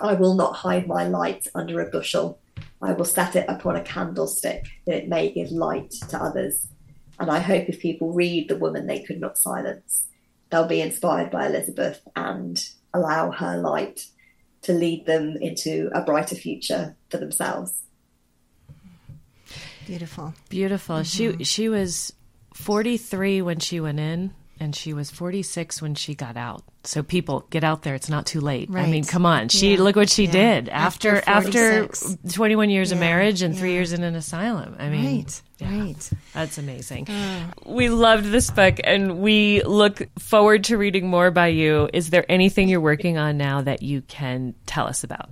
I will not hide my light under a bushel. I will set it upon a candlestick that it may give light to others. And I hope if people read The Woman They Could Not Silence, they'll be inspired by Elizabeth and allow her light to lead them into a brighter future for themselves. Beautiful. Beautiful. Mm-hmm. She she was 43 when she went in and she was 46 when she got out. So people get out there. It's not too late. Right. I mean, come on. She yeah. look what she yeah. did after after, after 21 years yeah. of marriage and 3 years in an asylum. I mean, right. Right. That's amazing. Uh. We loved this book and we look forward to reading more by you. Is there anything you're working on now that you can tell us about?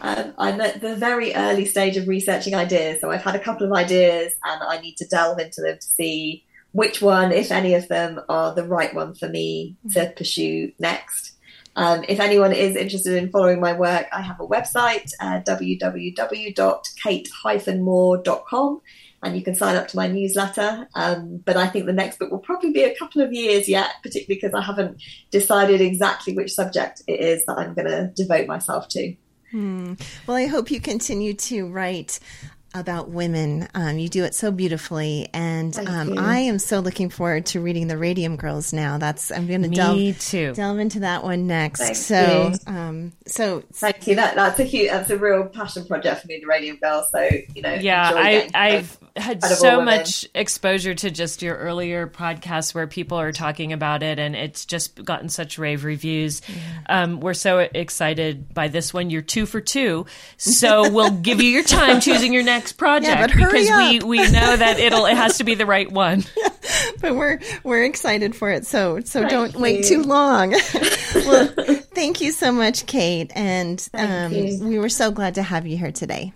Um, I'm at the very early stage of researching ideas. So I've had a couple of ideas and I need to delve into them to see which one, if any of them, are the right one for me to mm-hmm. pursue next. Um, if anyone is interested in following my work, I have a website, uh, www.kate-moore.com, and you can sign up to my newsletter. Um, but I think the next book will probably be a couple of years yet, particularly because I haven't decided exactly which subject it is that I'm going to devote myself to. Hmm. Well, I hope you continue to write about women. Um, you do it so beautifully, and um, I am so looking forward to reading the Radium Girls now. That's I'm going to delve too. delve into that one next. Thank so, um, so thank you. That that's a huge that's a real passion project for me, the Radium Girls. So you know, yeah, I I've had so much exposure to just your earlier podcasts where people are talking about it, and it's just gotten such rave reviews. Um, we're so excited by this one. You're two for two, so we'll give you your time choosing your next project yeah, because up. we we know that it'll it has to be the right one. but we're we're excited for it. So so thank don't you. wait too long. well, thank you so much, Kate, and um, we were so glad to have you here today.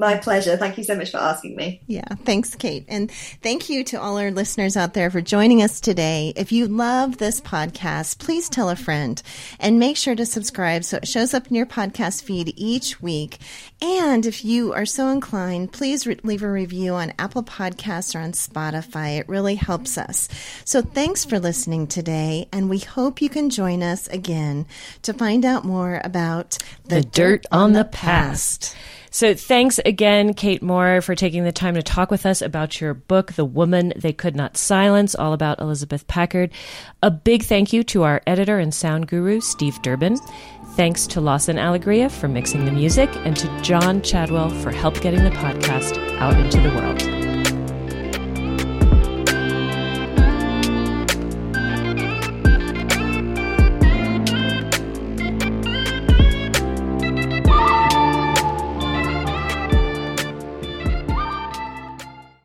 My pleasure. Thank you so much for asking me. Yeah, thanks, Kate. And thank you to all our listeners out there for joining us today. If you love this podcast, please tell a friend and make sure to subscribe so it shows up in your podcast feed each week. And if you are so inclined, please re- leave a review on Apple Podcasts or on Spotify. It really helps us. So thanks for listening today, and we hope you can join us again to find out more about the, the dirt, dirt, on the past. past. So thanks again, Kate Moore, for taking the time to talk with us about your book, The Woman They Could Not Silence, all about Elizabeth Packard. A big thank you to our editor and sound guru, Steve Durbin. Thanks to Lawson Allegria for mixing the music and to John Chadwell for help getting the podcast out into the world.